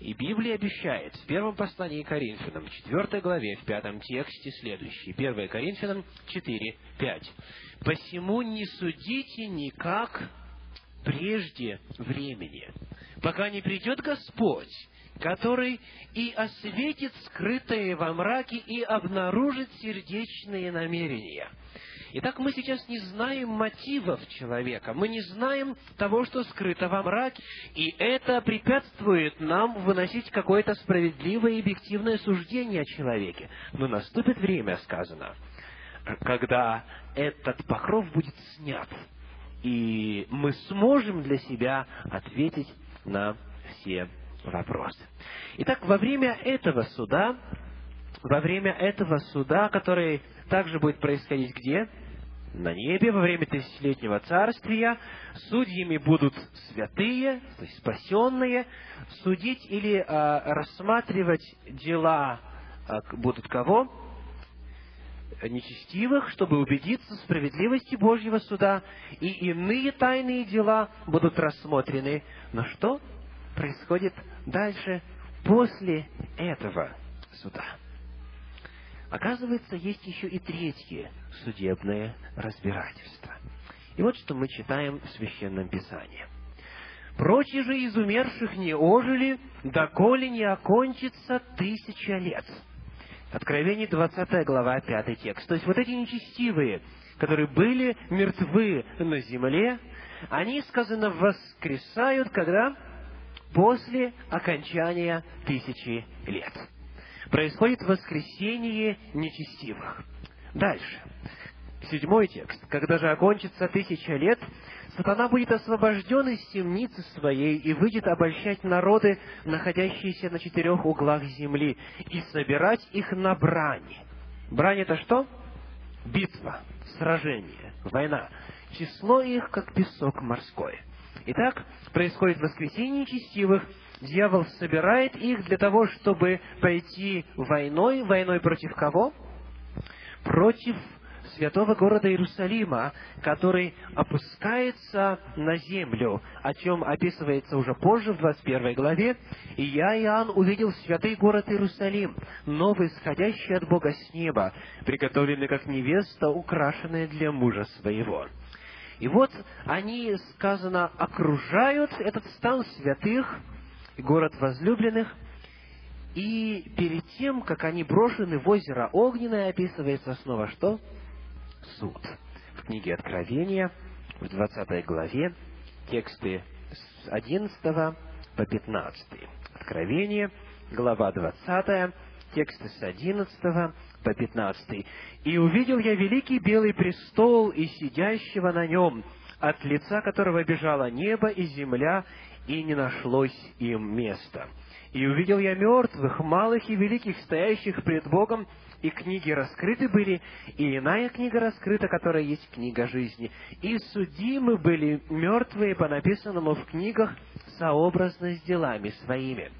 И Библия обещает в первом послании Коринфянам, в четвертой главе, в пятом тексте следующий. 1 Коринфянам 4, 5. «Посему не судите никак прежде времени, пока не придет Господь, который и осветит скрытые во мраке и обнаружит сердечные намерения». Итак, мы сейчас не знаем мотивов человека, мы не знаем того, что скрыто во мраке, и это препятствует нам выносить какое-то справедливое и объективное суждение о человеке. Но наступит время, сказано, когда этот покров будет снят, и мы сможем для себя ответить на все вопросы. Итак, во время этого суда, во время этого суда, который также будет происходить где? На небе во время тысячелетнего царствия. Судьями будут святые, то есть спасенные. Судить или а, рассматривать дела а, будут кого? нечестивых, чтобы убедиться в справедливости Божьего суда, и иные тайные дела будут рассмотрены. Но что происходит дальше после этого суда? Оказывается, есть еще и третье судебное разбирательство. И вот что мы читаем в Священном Писании. «Прочие же из умерших не ожили, доколе не окончится тысяча лет». Откровение 20 глава, 5 текст. То есть вот эти нечестивые, которые были мертвы на земле, они, сказано, воскресают, когда? После окончания тысячи лет происходит воскресение нечестивых. Дальше. Седьмой текст. Когда же окончится тысяча лет, сатана будет освобожден из темницы своей и выйдет обольщать народы, находящиеся на четырех углах земли, и собирать их на брани. Брань это что? Битва, сражение, война. Число их, как песок морской. Итак, происходит воскресение нечестивых, дьявол собирает их для того, чтобы пойти войной. Войной против кого? Против святого города Иерусалима, который опускается на землю, о чем описывается уже позже, в 21 главе. «И я, Иоанн, увидел святый город Иерусалим, новый, сходящий от Бога с неба, приготовленный как невеста, украшенная для мужа своего». И вот они, сказано, окружают этот стан святых, город возлюбленных, и перед тем, как они брошены в озеро Огненное, описывается снова что? Суд. В книге Откровения, в 20 главе, тексты с 11 по 15. Откровение, глава 20, тексты с 11 по 15. «И увидел я великий белый престол и сидящего на нем, от лица которого бежало небо и земля, и не нашлось им места. И увидел я мертвых, малых и великих, стоящих пред Богом, и книги раскрыты были, и иная книга раскрыта, которая есть книга жизни. И судимы были мертвые по написанному в книгах сообразно с делами своими.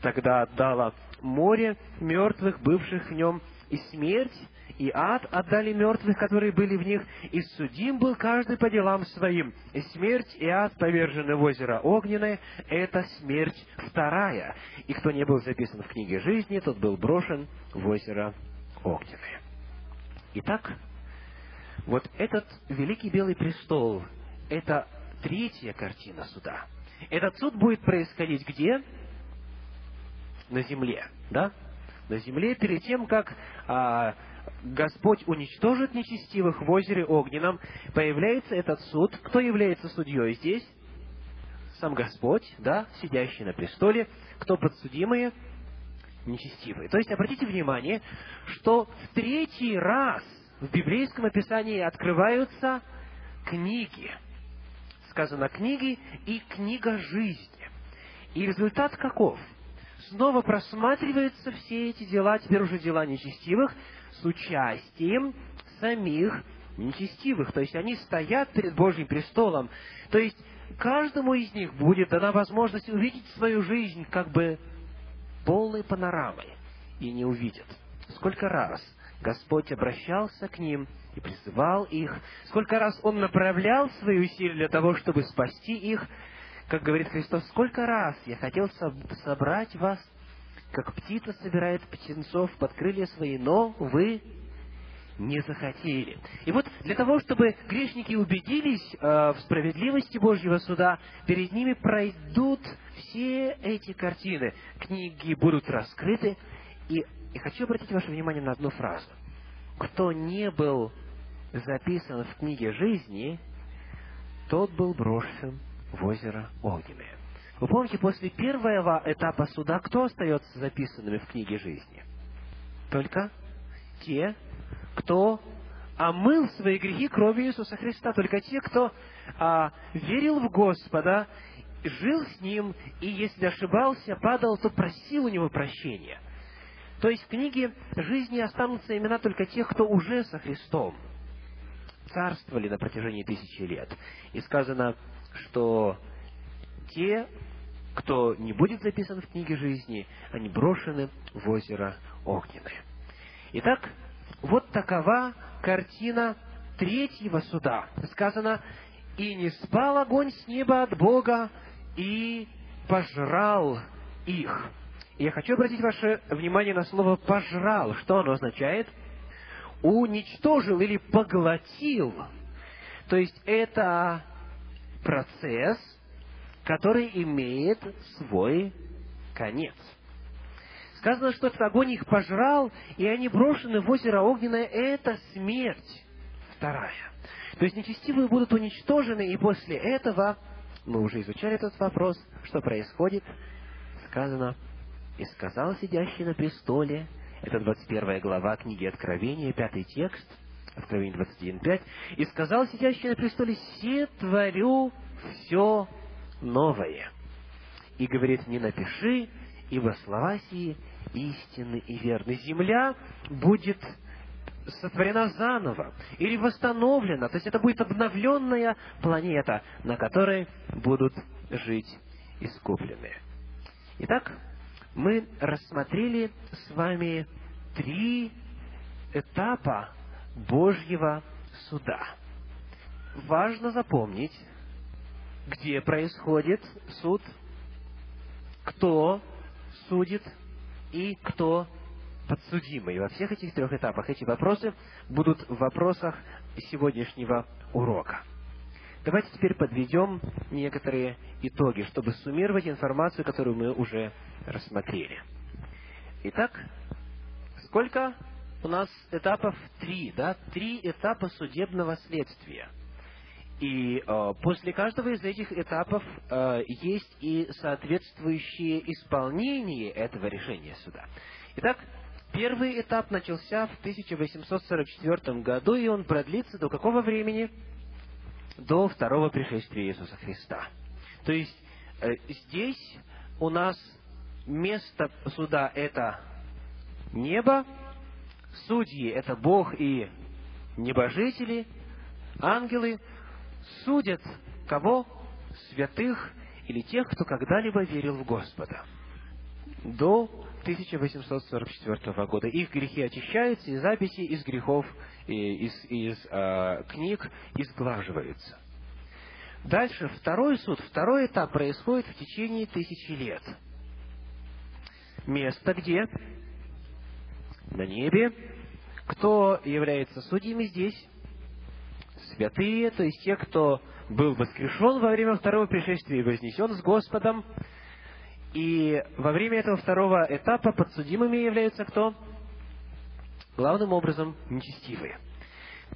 Тогда отдало море мертвых, бывших в нем, и смерть, и ад отдали мертвых, которые были в них, и судим был каждый по делам своим. И смерть и ад повержены в озеро огненное, это смерть вторая. И кто не был записан в книге жизни, тот был брошен в озеро огненное. Итак, вот этот великий белый престол, это третья картина суда. Этот суд будет происходить где? На земле, да? На земле перед тем, как а, Господь уничтожит нечестивых в озере огненном, появляется этот суд. Кто является судьей здесь? Сам Господь, да, сидящий на престоле. Кто подсудимые? Нечестивые. То есть, обратите внимание, что в третий раз в библейском описании открываются книги. Сказано книги и книга жизни. И результат каков? снова просматриваются все эти дела, теперь уже дела нечестивых, с участием самих нечестивых. То есть они стоят перед Божьим престолом. То есть каждому из них будет дана возможность увидеть свою жизнь как бы полной панорамой. И не увидят. Сколько раз Господь обращался к ним и призывал их, сколько раз Он направлял свои усилия для того, чтобы спасти их, как говорит Христос, сколько раз я хотел собрать вас, как птица собирает птенцов под крылья свои, но вы не захотели. И вот для того, чтобы грешники убедились э, в справедливости Божьего суда, перед ними пройдут все эти картины. Книги будут раскрыты. И, и хочу обратить ваше внимание на одну фразу. Кто не был записан в книге жизни, тот был брошен в озеро Огненное. Вы помните, после первого этапа суда кто остается записанными в книге жизни? Только те, кто омыл свои грехи кровью Иисуса Христа. Только те, кто а, верил в Господа, жил с Ним, и если ошибался, падал, то просил у Него прощения. То есть в книге жизни останутся имена только тех, кто уже со Христом царствовали на протяжении тысячи лет. И сказано, что те, кто не будет записан в книге жизни, они брошены в озеро Огненное. Итак, вот такова картина третьего суда. Сказано, «И не спал огонь с неба от Бога, и пожрал их». Я хочу обратить ваше внимание на слово «пожрал». Что оно означает? Уничтожил или поглотил. То есть это процесс, который имеет свой конец. Сказано, что этот огонь их пожрал, и они брошены в озеро огненное. Это смерть вторая. То есть нечестивые будут уничтожены, и после этого, мы уже изучали этот вопрос, что происходит, сказано, «И сказал сидящий на престоле», это 21 глава книги Откровения, пятый текст, Откровение 21.5, «И сказал сидящий на престоле, «Се творю все новое». И говорит, «Не напиши, ибо слова сии истинны и верны. Земля будет сотворена заново или восстановлена, то есть это будет обновленная планета, на которой будут жить искупленные. Итак, мы рассмотрели с вами три этапа Божьего суда. Важно запомнить, где происходит суд, кто судит и кто подсудимый. Во всех этих трех этапах эти вопросы будут в вопросах сегодняшнего урока. Давайте теперь подведем некоторые итоги, чтобы суммировать информацию, которую мы уже рассмотрели. Итак, сколько у нас этапов? Три, да? Три этапа судебного следствия – и э, после каждого из этих этапов э, есть и соответствующее исполнение этого решения суда. Итак, первый этап начался в 1844 году, и он продлится до какого времени? До второго пришествия Иисуса Христа. То есть э, здесь у нас место суда это небо, судьи это Бог и небожители, ангелы – судят кого? Святых или тех, кто когда-либо верил в Господа. До 1844 года. Их грехи очищаются, и записи из грехов, из, из э, книг изглаживаются. Дальше, второй суд, второй этап происходит в течение тысячи лет. Место где? На небе. Кто является судьями здесь? Святые, то есть те, кто был воскрешен во время второго пришествия и вознесен с Господом. И во время этого второго этапа подсудимыми являются кто? Главным образом, нечестивые.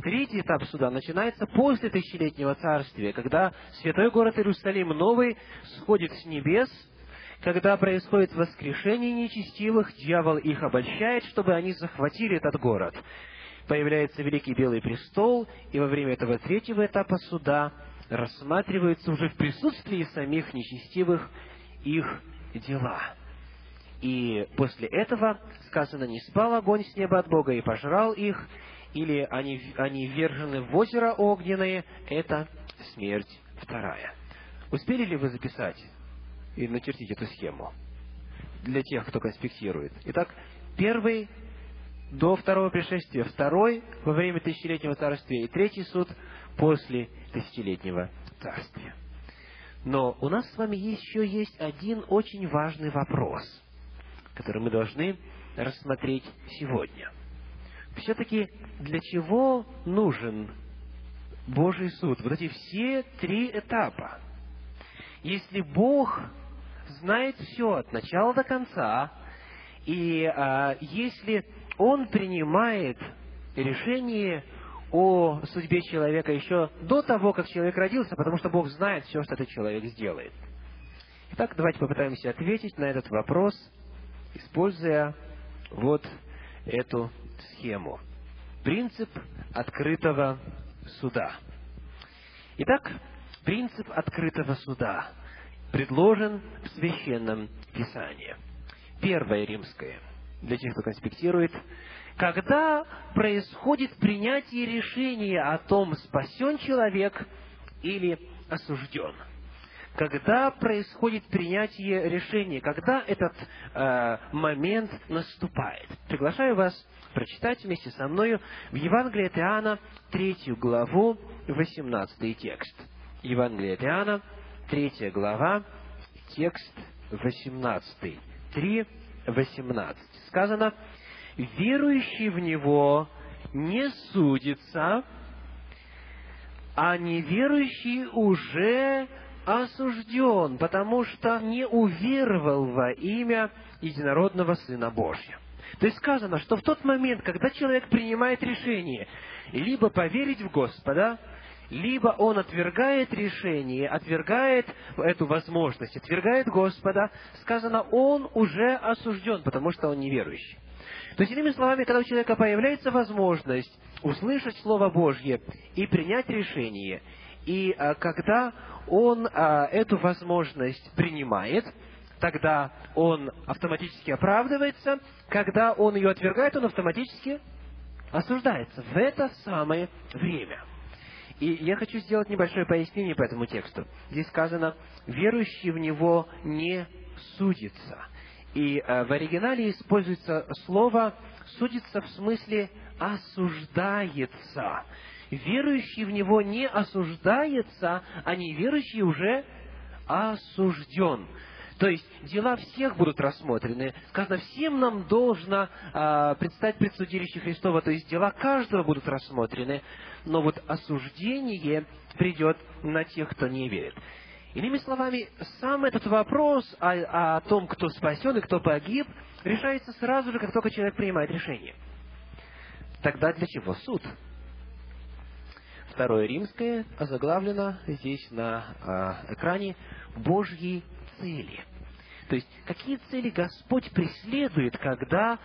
Третий этап суда начинается после тысячелетнего царствия, когда святой город Иерусалим новый сходит с небес, когда происходит воскрешение нечестивых, дьявол их обольщает, чтобы они захватили этот город появляется Великий Белый Престол, и во время этого третьего этапа суда рассматриваются уже в присутствии самих нечестивых их дела. И после этого сказано, не спал огонь с неба от Бога и пожрал их, или они, они вержены в озеро огненное, это смерть вторая. Успели ли вы записать и начертить эту схему? Для тех, кто конспектирует. Итак, первый до второго пришествия, второй во время тысячелетнего царствия и третий суд после тысячелетнего царствия. Но у нас с вами еще есть один очень важный вопрос, который мы должны рассмотреть сегодня. Все-таки для чего нужен Божий суд? Вот эти все три этапа. Если Бог знает все от начала до конца, и а, если Он принимает решение о судьбе человека еще до того, как человек родился, потому что Бог знает все, что этот человек сделает. Итак, давайте попытаемся ответить на этот вопрос, используя вот эту схему. Принцип открытого суда. Итак, принцип открытого суда предложен в Священном Писании. Первое римское, для тех, кто конспектирует, когда происходит принятие решения о том, спасен человек или осужден. Когда происходит принятие решения, когда этот э, момент наступает. Приглашаю вас прочитать вместе со мною в Евангелии от Иоанна, третью главу, 18 текст. Евангелие от Иоанна, третья глава, текст 18. 3, 18. Сказано, верующий в Него не судится, а неверующий уже осужден, потому что не уверовал во имя единородного Сына Божьего. То есть сказано, что в тот момент, когда человек принимает решение либо поверить в Господа, либо он отвергает решение, отвергает эту возможность, отвергает Господа, сказано, он уже осужден, потому что он неверующий. То есть, иными словами, когда у человека появляется возможность услышать Слово Божье и принять решение, и а, когда он а, эту возможность принимает, тогда он автоматически оправдывается, когда он ее отвергает, он автоматически осуждается в это самое время. И я хочу сделать небольшое пояснение по этому тексту. Здесь сказано, верующий в него не судится. И э, в оригинале используется слово «судится» в смысле «осуждается». Верующий в него не осуждается, а неверующий уже осужден. То есть дела всех будут рассмотрены. Сказано, всем нам должно э, предстать пред судилище Христова, то есть дела каждого будут рассмотрены, но вот осуждение придет на тех, кто не верит. Иными словами, сам этот вопрос о, о том, кто спасен и кто погиб, решается сразу же, как только человек принимает решение. Тогда для чего суд? Второе римское озаглавлено здесь на э, экране Божьи цели. То есть, какие цели Господь преследует, когда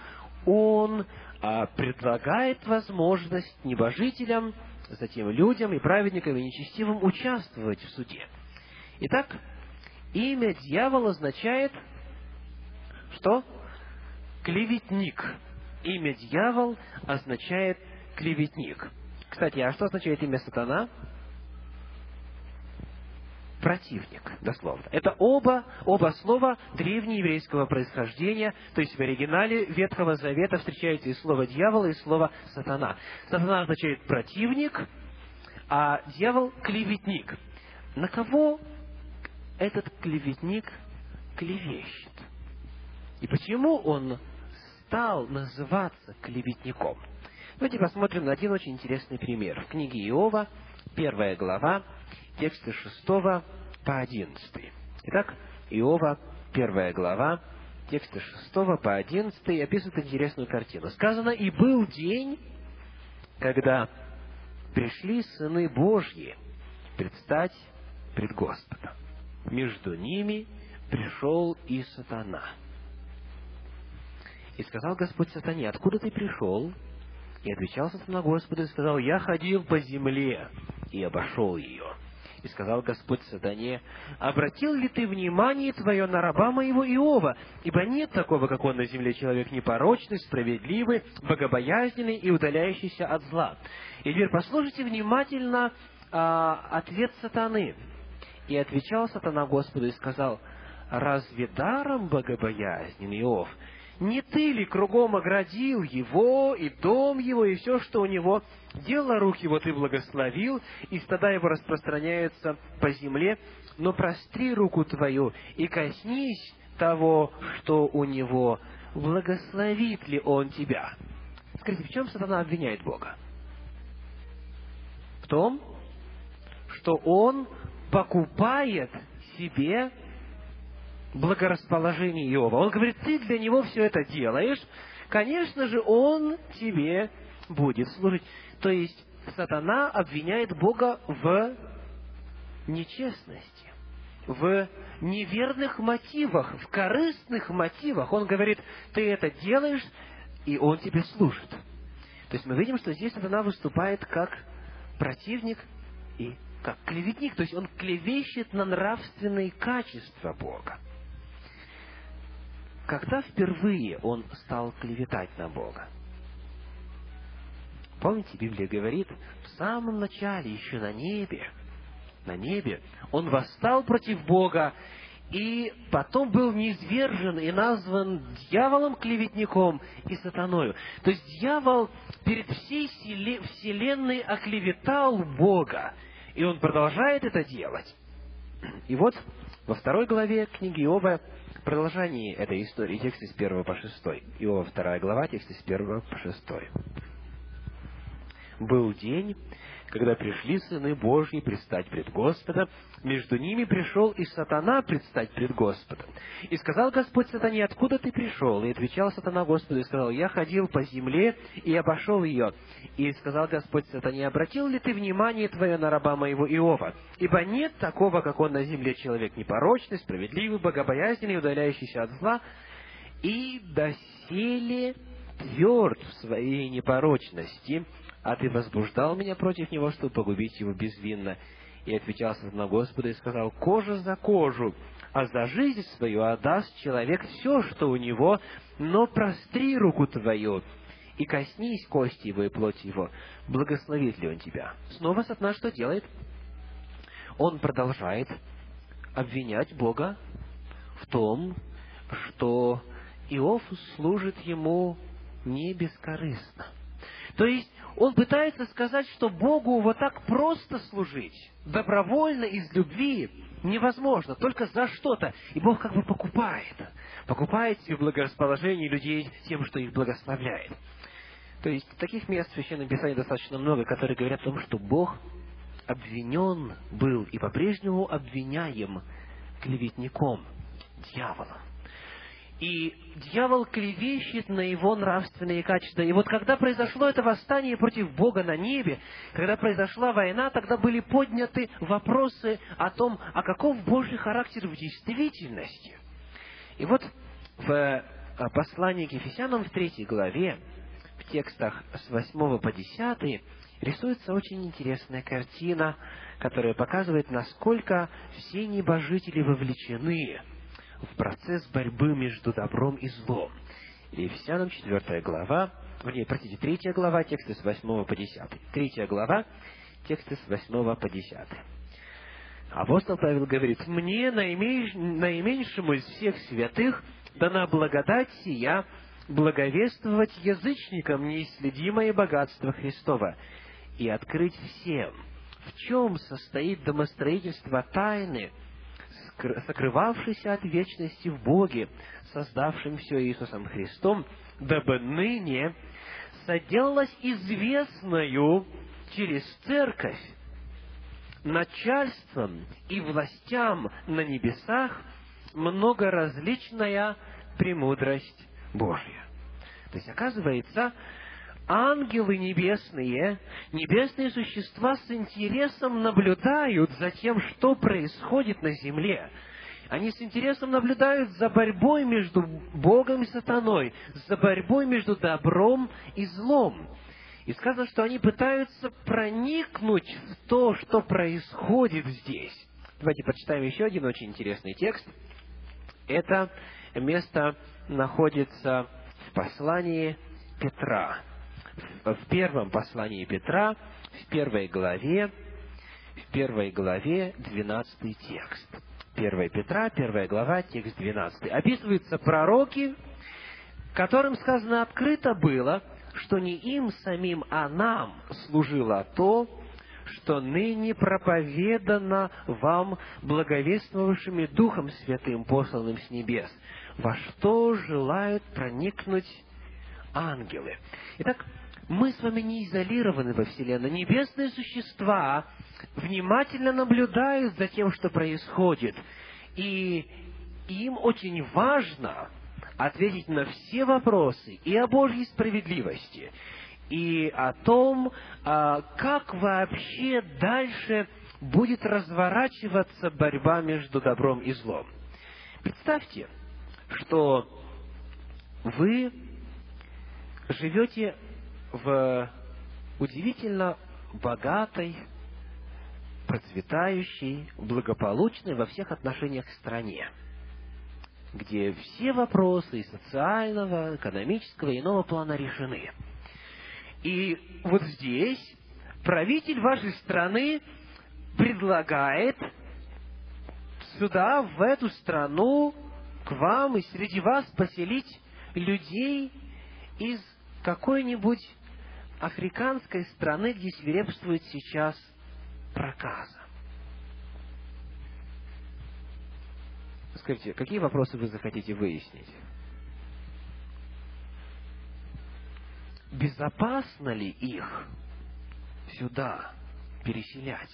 Он а, предлагает возможность небожителям, затем людям и праведникам и нечестивым участвовать в суде. Итак, имя дьявола означает что? Клеветник. Имя дьявол означает клеветник. Кстати, а что означает имя сатана? Противник, дословно. Это оба, оба слова древнееврейского происхождения, то есть в оригинале Ветхого Завета встречается и слово дьявол, и слово сатана. Сатана означает противник, а дьявол – клеветник. На кого этот клеветник клевещет? И почему он стал называться клеветником? Давайте посмотрим на один очень интересный пример. В книге Иова, первая глава, тексты 6 по 11. Итак, Иова, первая глава, тексты 6 по 11 описывают интересную картину. Сказано, «И был день, когда пришли сыны Божьи предстать пред Господом. Между ними пришел и сатана. И сказал Господь сатане, откуда ты пришел? И отвечал сатана Господу и сказал, я ходил по земле и обошел ее И сказал Господь сатане, «Обратил ли ты внимание твое на раба моего Иова? Ибо нет такого, как он на земле человек непорочный, справедливый, богобоязненный и удаляющийся от зла». И теперь послушайте внимательно а, ответ сатаны. И отвечал сатана Господу и сказал, «Разве даром богобоязнен Иов?» Не ты ли кругом оградил его, и дом его, и все, что у него? Дело рук его ты благословил, и стада его распространяются по земле, но простри руку твою и коснись того, что у него. Благословит ли он тебя? Скажите, в чем сатана обвиняет Бога? В том, что он покупает себе благорасположение Иова. Он говорит, ты для него все это делаешь, конечно же, он тебе будет служить. То есть, сатана обвиняет Бога в нечестности, в неверных мотивах, в корыстных мотивах. Он говорит, ты это делаешь, и он тебе служит. То есть мы видим, что здесь сатана выступает как противник и как клеветник. То есть он клевещет на нравственные качества Бога. Когда впервые он стал клеветать на Бога? Помните, Библия говорит, в самом начале, еще на небе, на небе, он восстал против Бога, и потом был низвержен и назван дьяволом-клеветником и сатаною. То есть дьявол перед всей вселенной оклеветал Бога, и он продолжает это делать. И вот во второй главе книги Иова продолжении этой истории, тексты с 1 по 6. Иова 2 глава, тексты с 1 по 6. «Был день, когда пришли сыны Божьи предстать пред Господа, между ними пришел и сатана предстать пред Господом. И сказал Господь сатане, откуда ты пришел? И отвечал сатана Господу и сказал, я ходил по земле и обошел ее. И сказал Господь сатане, обратил ли ты внимание твое на раба моего Иова? Ибо нет такого, как он на земле человек непорочный, справедливый, богобоязненный, удаляющийся от зла, и доселе тверд в своей непорочности, а ты возбуждал меня против него, чтобы погубить его безвинно. И отвечал на Господа и сказал, кожа за кожу, а за жизнь свою отдаст человек все, что у него, но простри руку твою, и коснись кости его и плоть его, благословит ли он тебя. Снова сатана что делает? Он продолжает обвинять Бога в том, что Иов служит ему не бескорыстно. То есть он пытается сказать, что Богу вот так просто служить, добровольно, из любви, невозможно, только за что-то. И Бог как бы покупает. Покупает себе благорасположение людей тем, что их благословляет. То есть таких мест в Священном Писании достаточно много, которые говорят о том, что Бог обвинен был и по-прежнему обвиняем клеветником, дьяволом. И дьявол клевещет на его нравственные качества. И вот когда произошло это восстание против Бога на небе, когда произошла война, тогда были подняты вопросы о том, а каков Божий характер в действительности. И вот в э, послании к Ефесянам в третьей главе, в текстах с 8 по 10, рисуется очень интересная картина, которая показывает, насколько все небожители вовлечены в процесс борьбы между добром и злом. Ефесянам 4 глава, вернее, простите, 3 глава, тексты с 8 по 10. 3 глава, тексты с 8 по 10. Апостол Павел говорит, «Мне, наименьшему из всех святых, дана благодать сия, благовествовать язычникам неисследимое богатство Христова и открыть всем, в чем состоит домостроительство тайны, сокрывавшийся от вечности в Боге, создавшим все Иисусом Христом, дабы ныне соделалось известною через церковь начальством и властям на небесах многоразличная премудрость Божья. То есть, оказывается, ангелы небесные, небесные существа с интересом наблюдают за тем, что происходит на земле. Они с интересом наблюдают за борьбой между Богом и сатаной, за борьбой между добром и злом. И сказано, что они пытаются проникнуть в то, что происходит здесь. Давайте почитаем еще один очень интересный текст. Это место находится в послании Петра. В первом послании Петра, в первой главе, в первой главе, 12 текст. 1 Петра, первая глава, текст 12. Описываются пророки, которым сказано открыто было, что не им самим, а нам служило то, что ныне проповедано вам благовествовавшими Духом Святым, посланным с небес, во что желают проникнуть ангелы. Итак, мы с вами не изолированы во Вселенной. Небесные существа внимательно наблюдают за тем, что происходит. И им очень важно ответить на все вопросы и о Божьей справедливости, и о том, а, как вообще дальше будет разворачиваться борьба между добром и злом. Представьте, что вы живете в удивительно богатой, процветающей, благополучной во всех отношениях стране, где все вопросы и социального, экономического и иного плана решены. И вот здесь правитель вашей страны предлагает сюда, в эту страну, к вам и среди вас поселить людей из какой-нибудь африканской страны, где свирепствует сейчас проказа. Скажите, какие вопросы вы захотите выяснить? Безопасно ли их сюда переселять?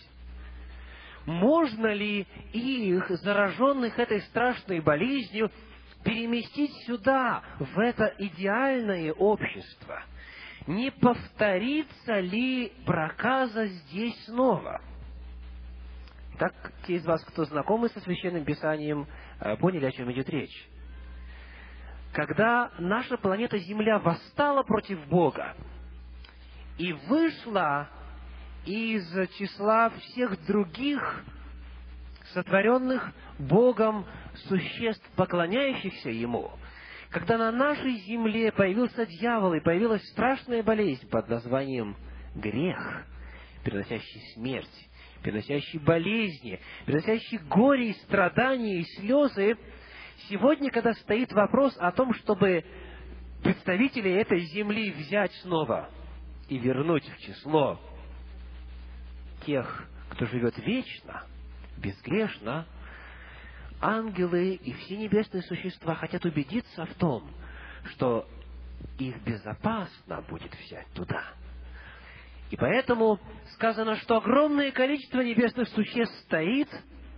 Можно ли их, зараженных этой страшной болезнью, переместить сюда, в это идеальное общество? Не повторится ли проказа здесь снова? Так, те из вас, кто знакомы со Священным Писанием, э, поняли, о чем идет речь. Когда наша планета Земля восстала против Бога и вышла из числа всех других сотворенных Богом существ, поклоняющихся Ему, когда на нашей земле появился дьявол и появилась страшная болезнь под названием грех, приносящий смерть, приносящий болезни, приносящий горе и страдания и слезы, сегодня, когда стоит вопрос о том, чтобы представителей этой земли взять снова и вернуть в число тех, кто живет вечно, безгрешно, ангелы и все небесные существа хотят убедиться в том, что их безопасно будет взять туда. И поэтому сказано, что огромное количество небесных существ стоит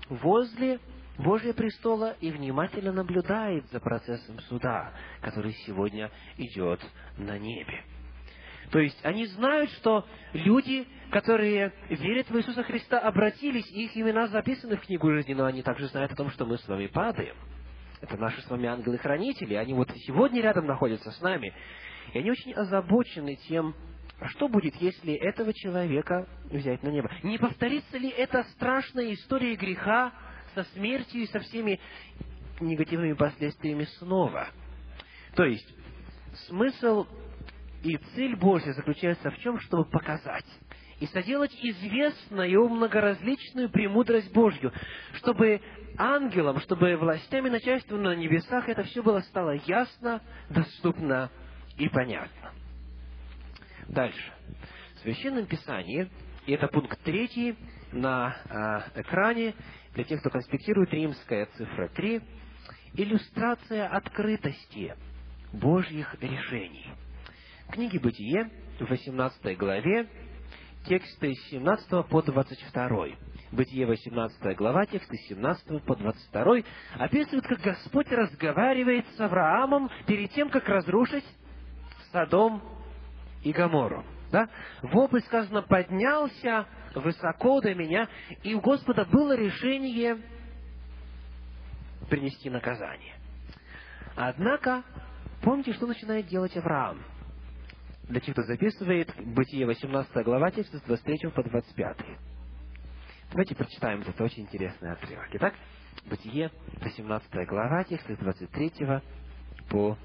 возле Божьего престола и внимательно наблюдает за процессом суда, который сегодня идет на небе. То есть они знают, что люди, которые верят в Иисуса Христа, обратились, их имена записаны в книгу жизни, но они также знают о том, что мы с вами падаем. Это наши с вами ангелы-хранители, они вот сегодня рядом находятся с нами. И они очень озабочены тем, что будет, если этого человека взять на небо? Не повторится ли эта страшная история греха со смертью и со всеми негативными последствиями снова? То есть, смысл и цель Божья заключается в чем? Чтобы показать и соделать известную многоразличную премудрость Божью, чтобы ангелам, чтобы властям и начальством на небесах это все было стало ясно, доступно и понятно. Дальше. В Священном Писании, и это пункт третий на э, экране, для тех, кто конспектирует, римская цифра 3, иллюстрация открытости Божьих решений – книге «Бытие» в 18 главе, тексты с 17 по 22. Бытие 18 глава, тексты с 17 по 22 описывают, как Господь разговаривает с Авраамом перед тем, как разрушить Содом и Гамору. Да? Вопль, сказано, поднялся высоко до меня, и у Господа было решение принести наказание. Однако, помните, что начинает делать Авраам? Для тех, кто записывает, Бытие 18 глава, текст с 23 по 25. Давайте прочитаем этот очень интересный отрывок. Итак, Бытие 18 глава, текст с 23 по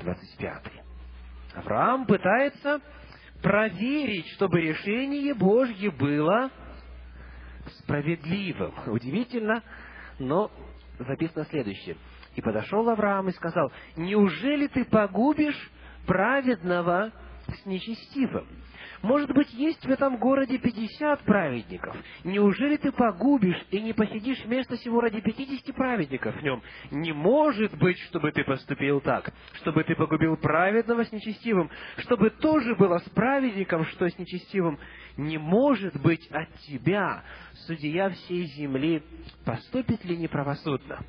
25. Авраам пытается проверить, чтобы решение Божье было справедливым. Удивительно, но записано следующее. И подошел Авраам и сказал, неужели ты погубишь праведного с нечестивым? Может быть, есть в этом городе пятьдесят праведников. Неужели ты погубишь и не посидишь вместо сего ради пятидесяти праведников в нем? Не может быть, чтобы ты поступил так, чтобы ты погубил праведного с нечестивым, чтобы тоже было с праведником, что с нечестивым. Не может быть от тебя, судья всей земли, поступит ли неправосудно?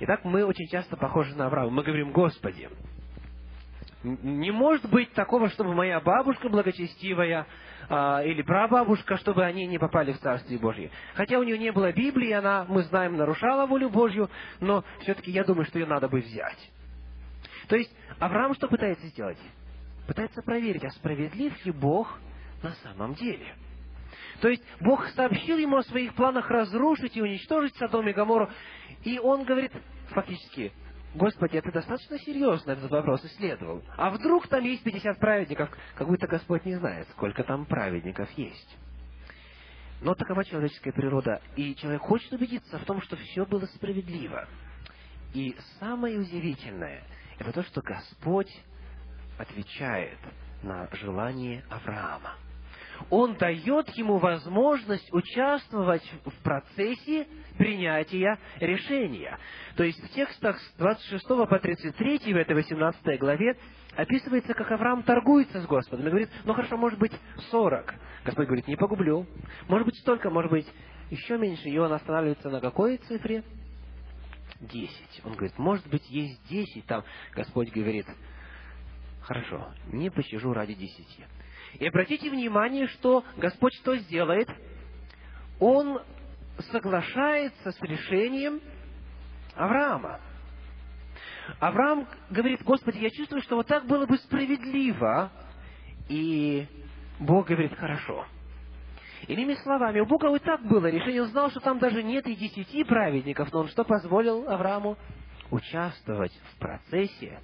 Итак, мы очень часто похожи на Авраама. Мы говорим, Господи, не может быть такого, чтобы моя бабушка благочестивая а, или прабабушка, чтобы они не попали в Царствие Божье. Хотя у нее не было Библии, она, мы знаем, нарушала волю Божью, но все-таки я думаю, что ее надо бы взять. То есть Авраам что пытается сделать? Пытается проверить, а справедлив ли Бог на самом деле. То есть Бог сообщил ему о своих планах разрушить и уничтожить Содом и Гоморру, и он говорит, фактически, Господи, это достаточно серьезно этот вопрос исследовал. А вдруг там есть 50 праведников, как будто Господь не знает, сколько там праведников есть. Но такова человеческая природа, и человек хочет убедиться в том, что все было справедливо. И самое удивительное, это то, что Господь отвечает на желание Авраама он дает ему возможность участвовать в процессе принятия решения. То есть в текстах с 26 по 33 в этой 18 главе описывается, как Авраам торгуется с Господом и говорит, ну хорошо, может быть 40. Господь говорит, не погублю. Может быть столько, может быть еще меньше. И он останавливается на какой цифре? Десять. Он говорит, может быть, есть десять. Там Господь говорит, хорошо, не пощажу ради десяти. И обратите внимание, что Господь что сделает? Он соглашается с решением Авраама. Авраам говорит, Господи, я чувствую, что вот так было бы справедливо. И Бог говорит, хорошо. Иными словами, у Бога вот так было решение. Он знал, что там даже нет и десяти праведников, но он что позволил Аврааму? Участвовать в процессе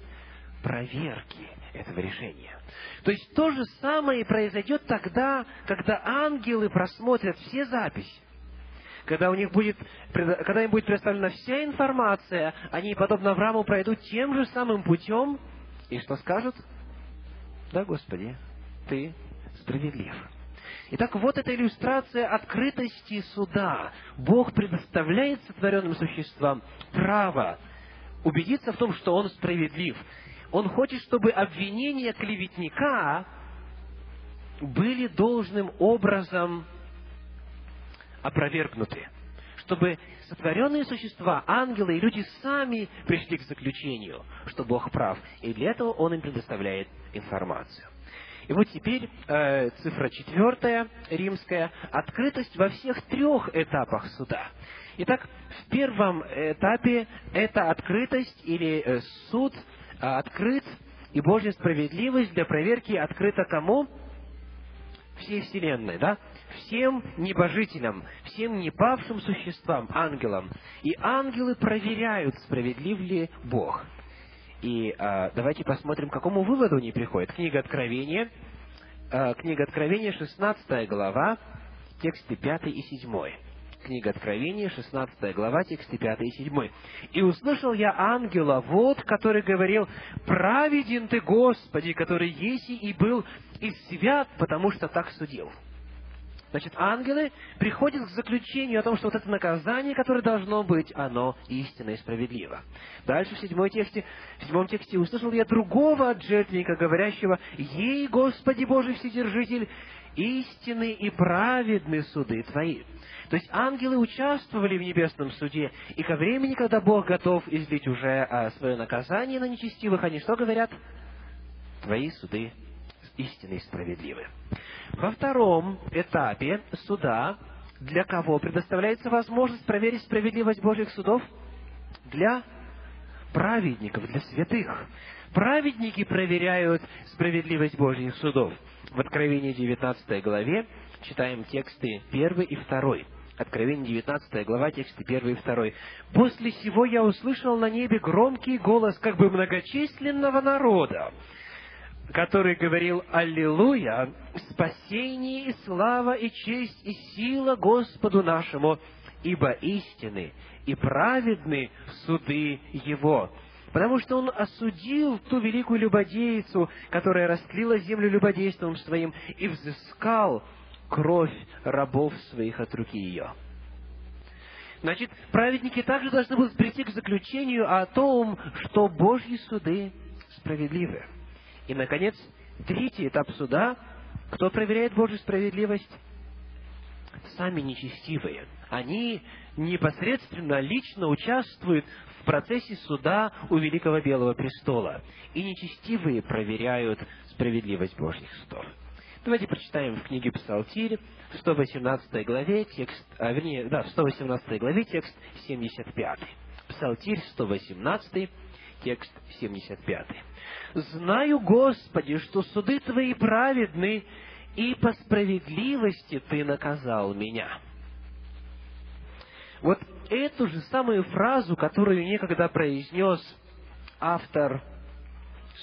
проверки этого решения. То есть то же самое произойдет тогда, когда ангелы просмотрят все записи. Когда, у них будет, когда им будет представлена вся информация, они, подобно Аврааму, пройдут тем же самым путем, и что скажут? Да, Господи, Ты справедлив. Итак, вот эта иллюстрация открытости суда. Бог предоставляет сотворенным существам право убедиться в том, что Он справедлив. Он хочет, чтобы обвинения клеветника были должным образом опровергнуты. Чтобы сотворенные существа, ангелы и люди сами пришли к заключению, что Бог прав. И для этого Он им предоставляет информацию. И вот теперь э, цифра четвертая, римская, открытость во всех трех этапах суда. Итак, в первом этапе это открытость или э, суд – открыт, и Божья справедливость для проверки открыта кому? Всей Вселенной, да? Всем небожителям, всем непавшим существам, ангелам. И ангелы проверяют, справедлив ли Бог. И а, давайте посмотрим, к какому выводу они приходят. Книга Откровения, а, книга Откровения, 16 глава, тексты 5 и 7. Книга Откровения, 16 глава, тексты 5 и 7. «И услышал я ангела, вот, который говорил, праведен ты, Господи, который есть и был, и свят, потому что так судил». Значит, ангелы приходят к заключению о том, что вот это наказание, которое должно быть, оно истинно и справедливо. Дальше в седьмой тексте, в седьмом тексте услышал я другого от жертвенника, говорящего, «Ей, Господи Божий Вседержитель, истинны и праведны суды Твои». То есть ангелы участвовали в небесном суде, и ко времени, когда Бог готов излить уже а, свое наказание на нечестивых, они что говорят? Твои суды истинны и справедливы. Во втором этапе суда для кого предоставляется возможность проверить справедливость Божьих судов? Для праведников, для святых. Праведники проверяют справедливость Божьих судов. В Откровении 19 главе читаем тексты 1 и 2. Откровение 19 глава, тексты 1 и 2. «После сего я услышал на небе громкий голос как бы многочисленного народа, который говорил «Аллилуйя! Спасение и слава и честь и сила Господу нашему, ибо истины и праведны суды Его». Потому что он осудил ту великую любодейцу, которая растлила землю любодейством своим, и взыскал кровь рабов своих от руки ее. Значит, праведники также должны будут прийти к заключению о том, что Божьи суды справедливы. И, наконец, третий этап суда. Кто проверяет Божью справедливость? Сами нечестивые. Они непосредственно, лично участвуют в процессе суда у Великого Белого Престола. И нечестивые проверяют справедливость Божьих судов. Давайте прочитаем в книге Псалтирь, в 118 главе, текст, а, вернее, да, в 118 главе, текст 75. Псалтирь 118, текст 75. «Знаю, Господи, что суды Твои праведны, и по справедливости Ты наказал меня». Вот эту же самую фразу, которую некогда произнес автор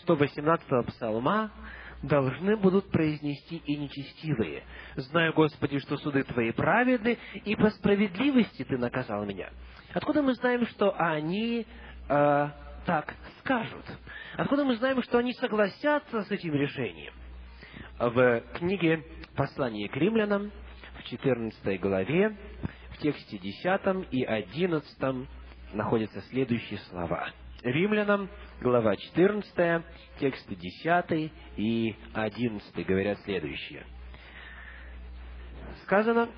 118-го псалма, должны будут произнести и нечестивые. «Знаю, Господи, что суды Твои праведны, и по справедливости Ты наказал меня». Откуда мы знаем, что они э, так скажут? Откуда мы знаем, что они согласятся с этим решением? В книге «Послание к римлянам» в 14 главе, в тексте 10 и 11 находятся следующие слова. Римлянам, глава 14, тексты 10 и 11 говорят следующее. Сказано,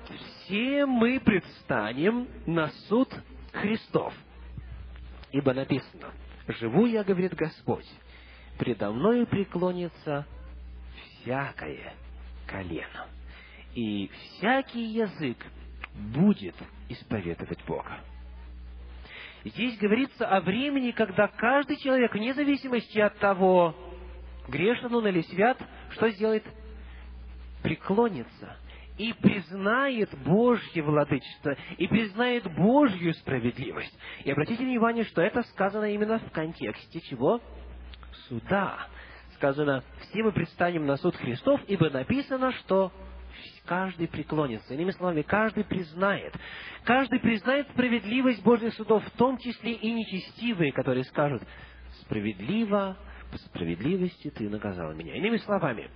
«Все мы предстанем на суд Христов». Ибо написано, «Живу я, говорит Господь, предо мною преклонится всякое колено, и всякий язык будет исповедовать Бога». Здесь говорится о времени, когда каждый человек, вне зависимости от того, грешен он или свят, что сделает? Преклонится и признает Божье владычество, и признает Божью справедливость. И обратите внимание, что это сказано именно в контексте чего? Суда. Сказано, все мы предстанем на суд Христов, ибо написано, что каждый преклонится. Иными словами, каждый признает. Каждый признает справедливость Божьих судов, в том числе и нечестивые, которые скажут, справедливо, по справедливости ты наказал меня. Иными словами,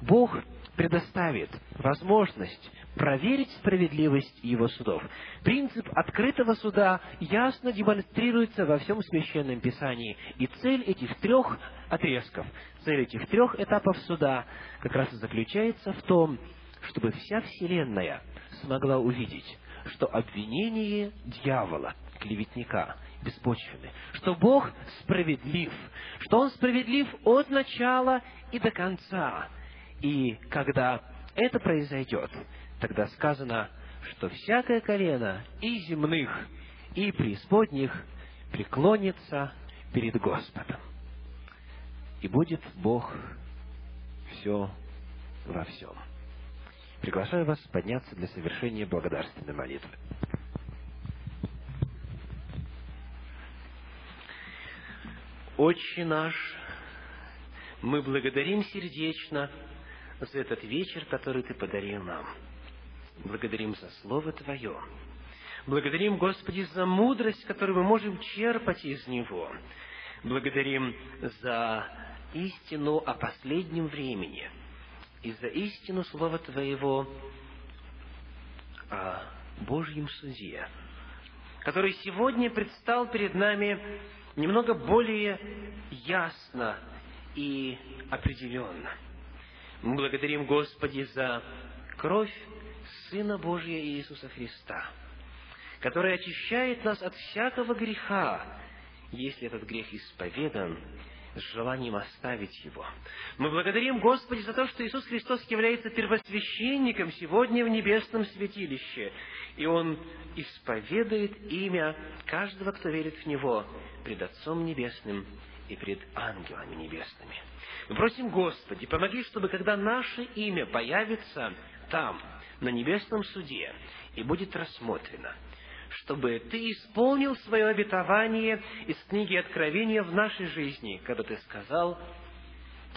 Бог предоставит возможность проверить справедливость Его судов. Принцип открытого суда ясно демонстрируется во всем Священном Писании. И цель этих трех отрезков, цель этих трех этапов суда как раз и заключается в том, чтобы вся Вселенная смогла увидеть, что обвинение дьявола, клеветника, беспочвенны, что Бог справедлив, что Он справедлив от начала и до конца. И когда это произойдет, тогда сказано, что всякое колено и земных, и преисподних преклонится перед Господом. И будет Бог все во всем. Приглашаю вас подняться для совершения благодарственной молитвы. Отче наш, мы благодарим сердечно за этот вечер, который Ты подарил нам. Благодарим за Слово Твое. Благодарим, Господи, за мудрость, которую мы можем черпать из него. Благодарим за истину о последнем времени – и за истину Слова Твоего о Божьем суде, который сегодня предстал перед нами немного более ясно и определенно. Мы благодарим Господи за кровь Сына Божия Иисуса Христа, который очищает нас от всякого греха, если этот грех исповедан с желанием оставить его. Мы благодарим Господи за то, что Иисус Христос является первосвященником сегодня в небесном святилище, и Он исповедует имя каждого, кто верит в Него, пред Отцом Небесным и пред ангелами небесными. Мы просим, Господи, помоги, чтобы когда наше имя появится там, на небесном суде, и будет рассмотрено, чтобы Ты исполнил свое обетование из книги Откровения в нашей жизни, когда Ты сказал,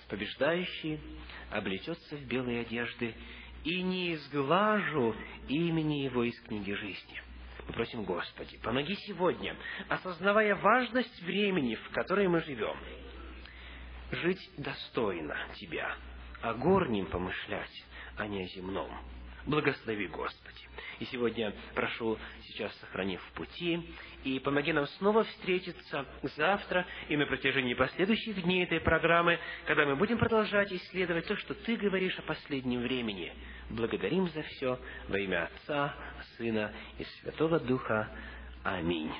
побеждающий облечется в белые одежды, и не изглажу имени его из книги жизни. Мы просим, Господи, помоги сегодня, осознавая важность времени, в которое мы живем, жить достойно Тебя, о горнем помышлять, а не о земном. Благослови, Господи. И сегодня прошу, сейчас сохрани в пути, и помоги нам снова встретиться завтра и на протяжении последующих дней этой программы, когда мы будем продолжать исследовать то, что Ты говоришь о последнем времени. Благодарим за все во имя Отца, Сына и Святого Духа. Аминь.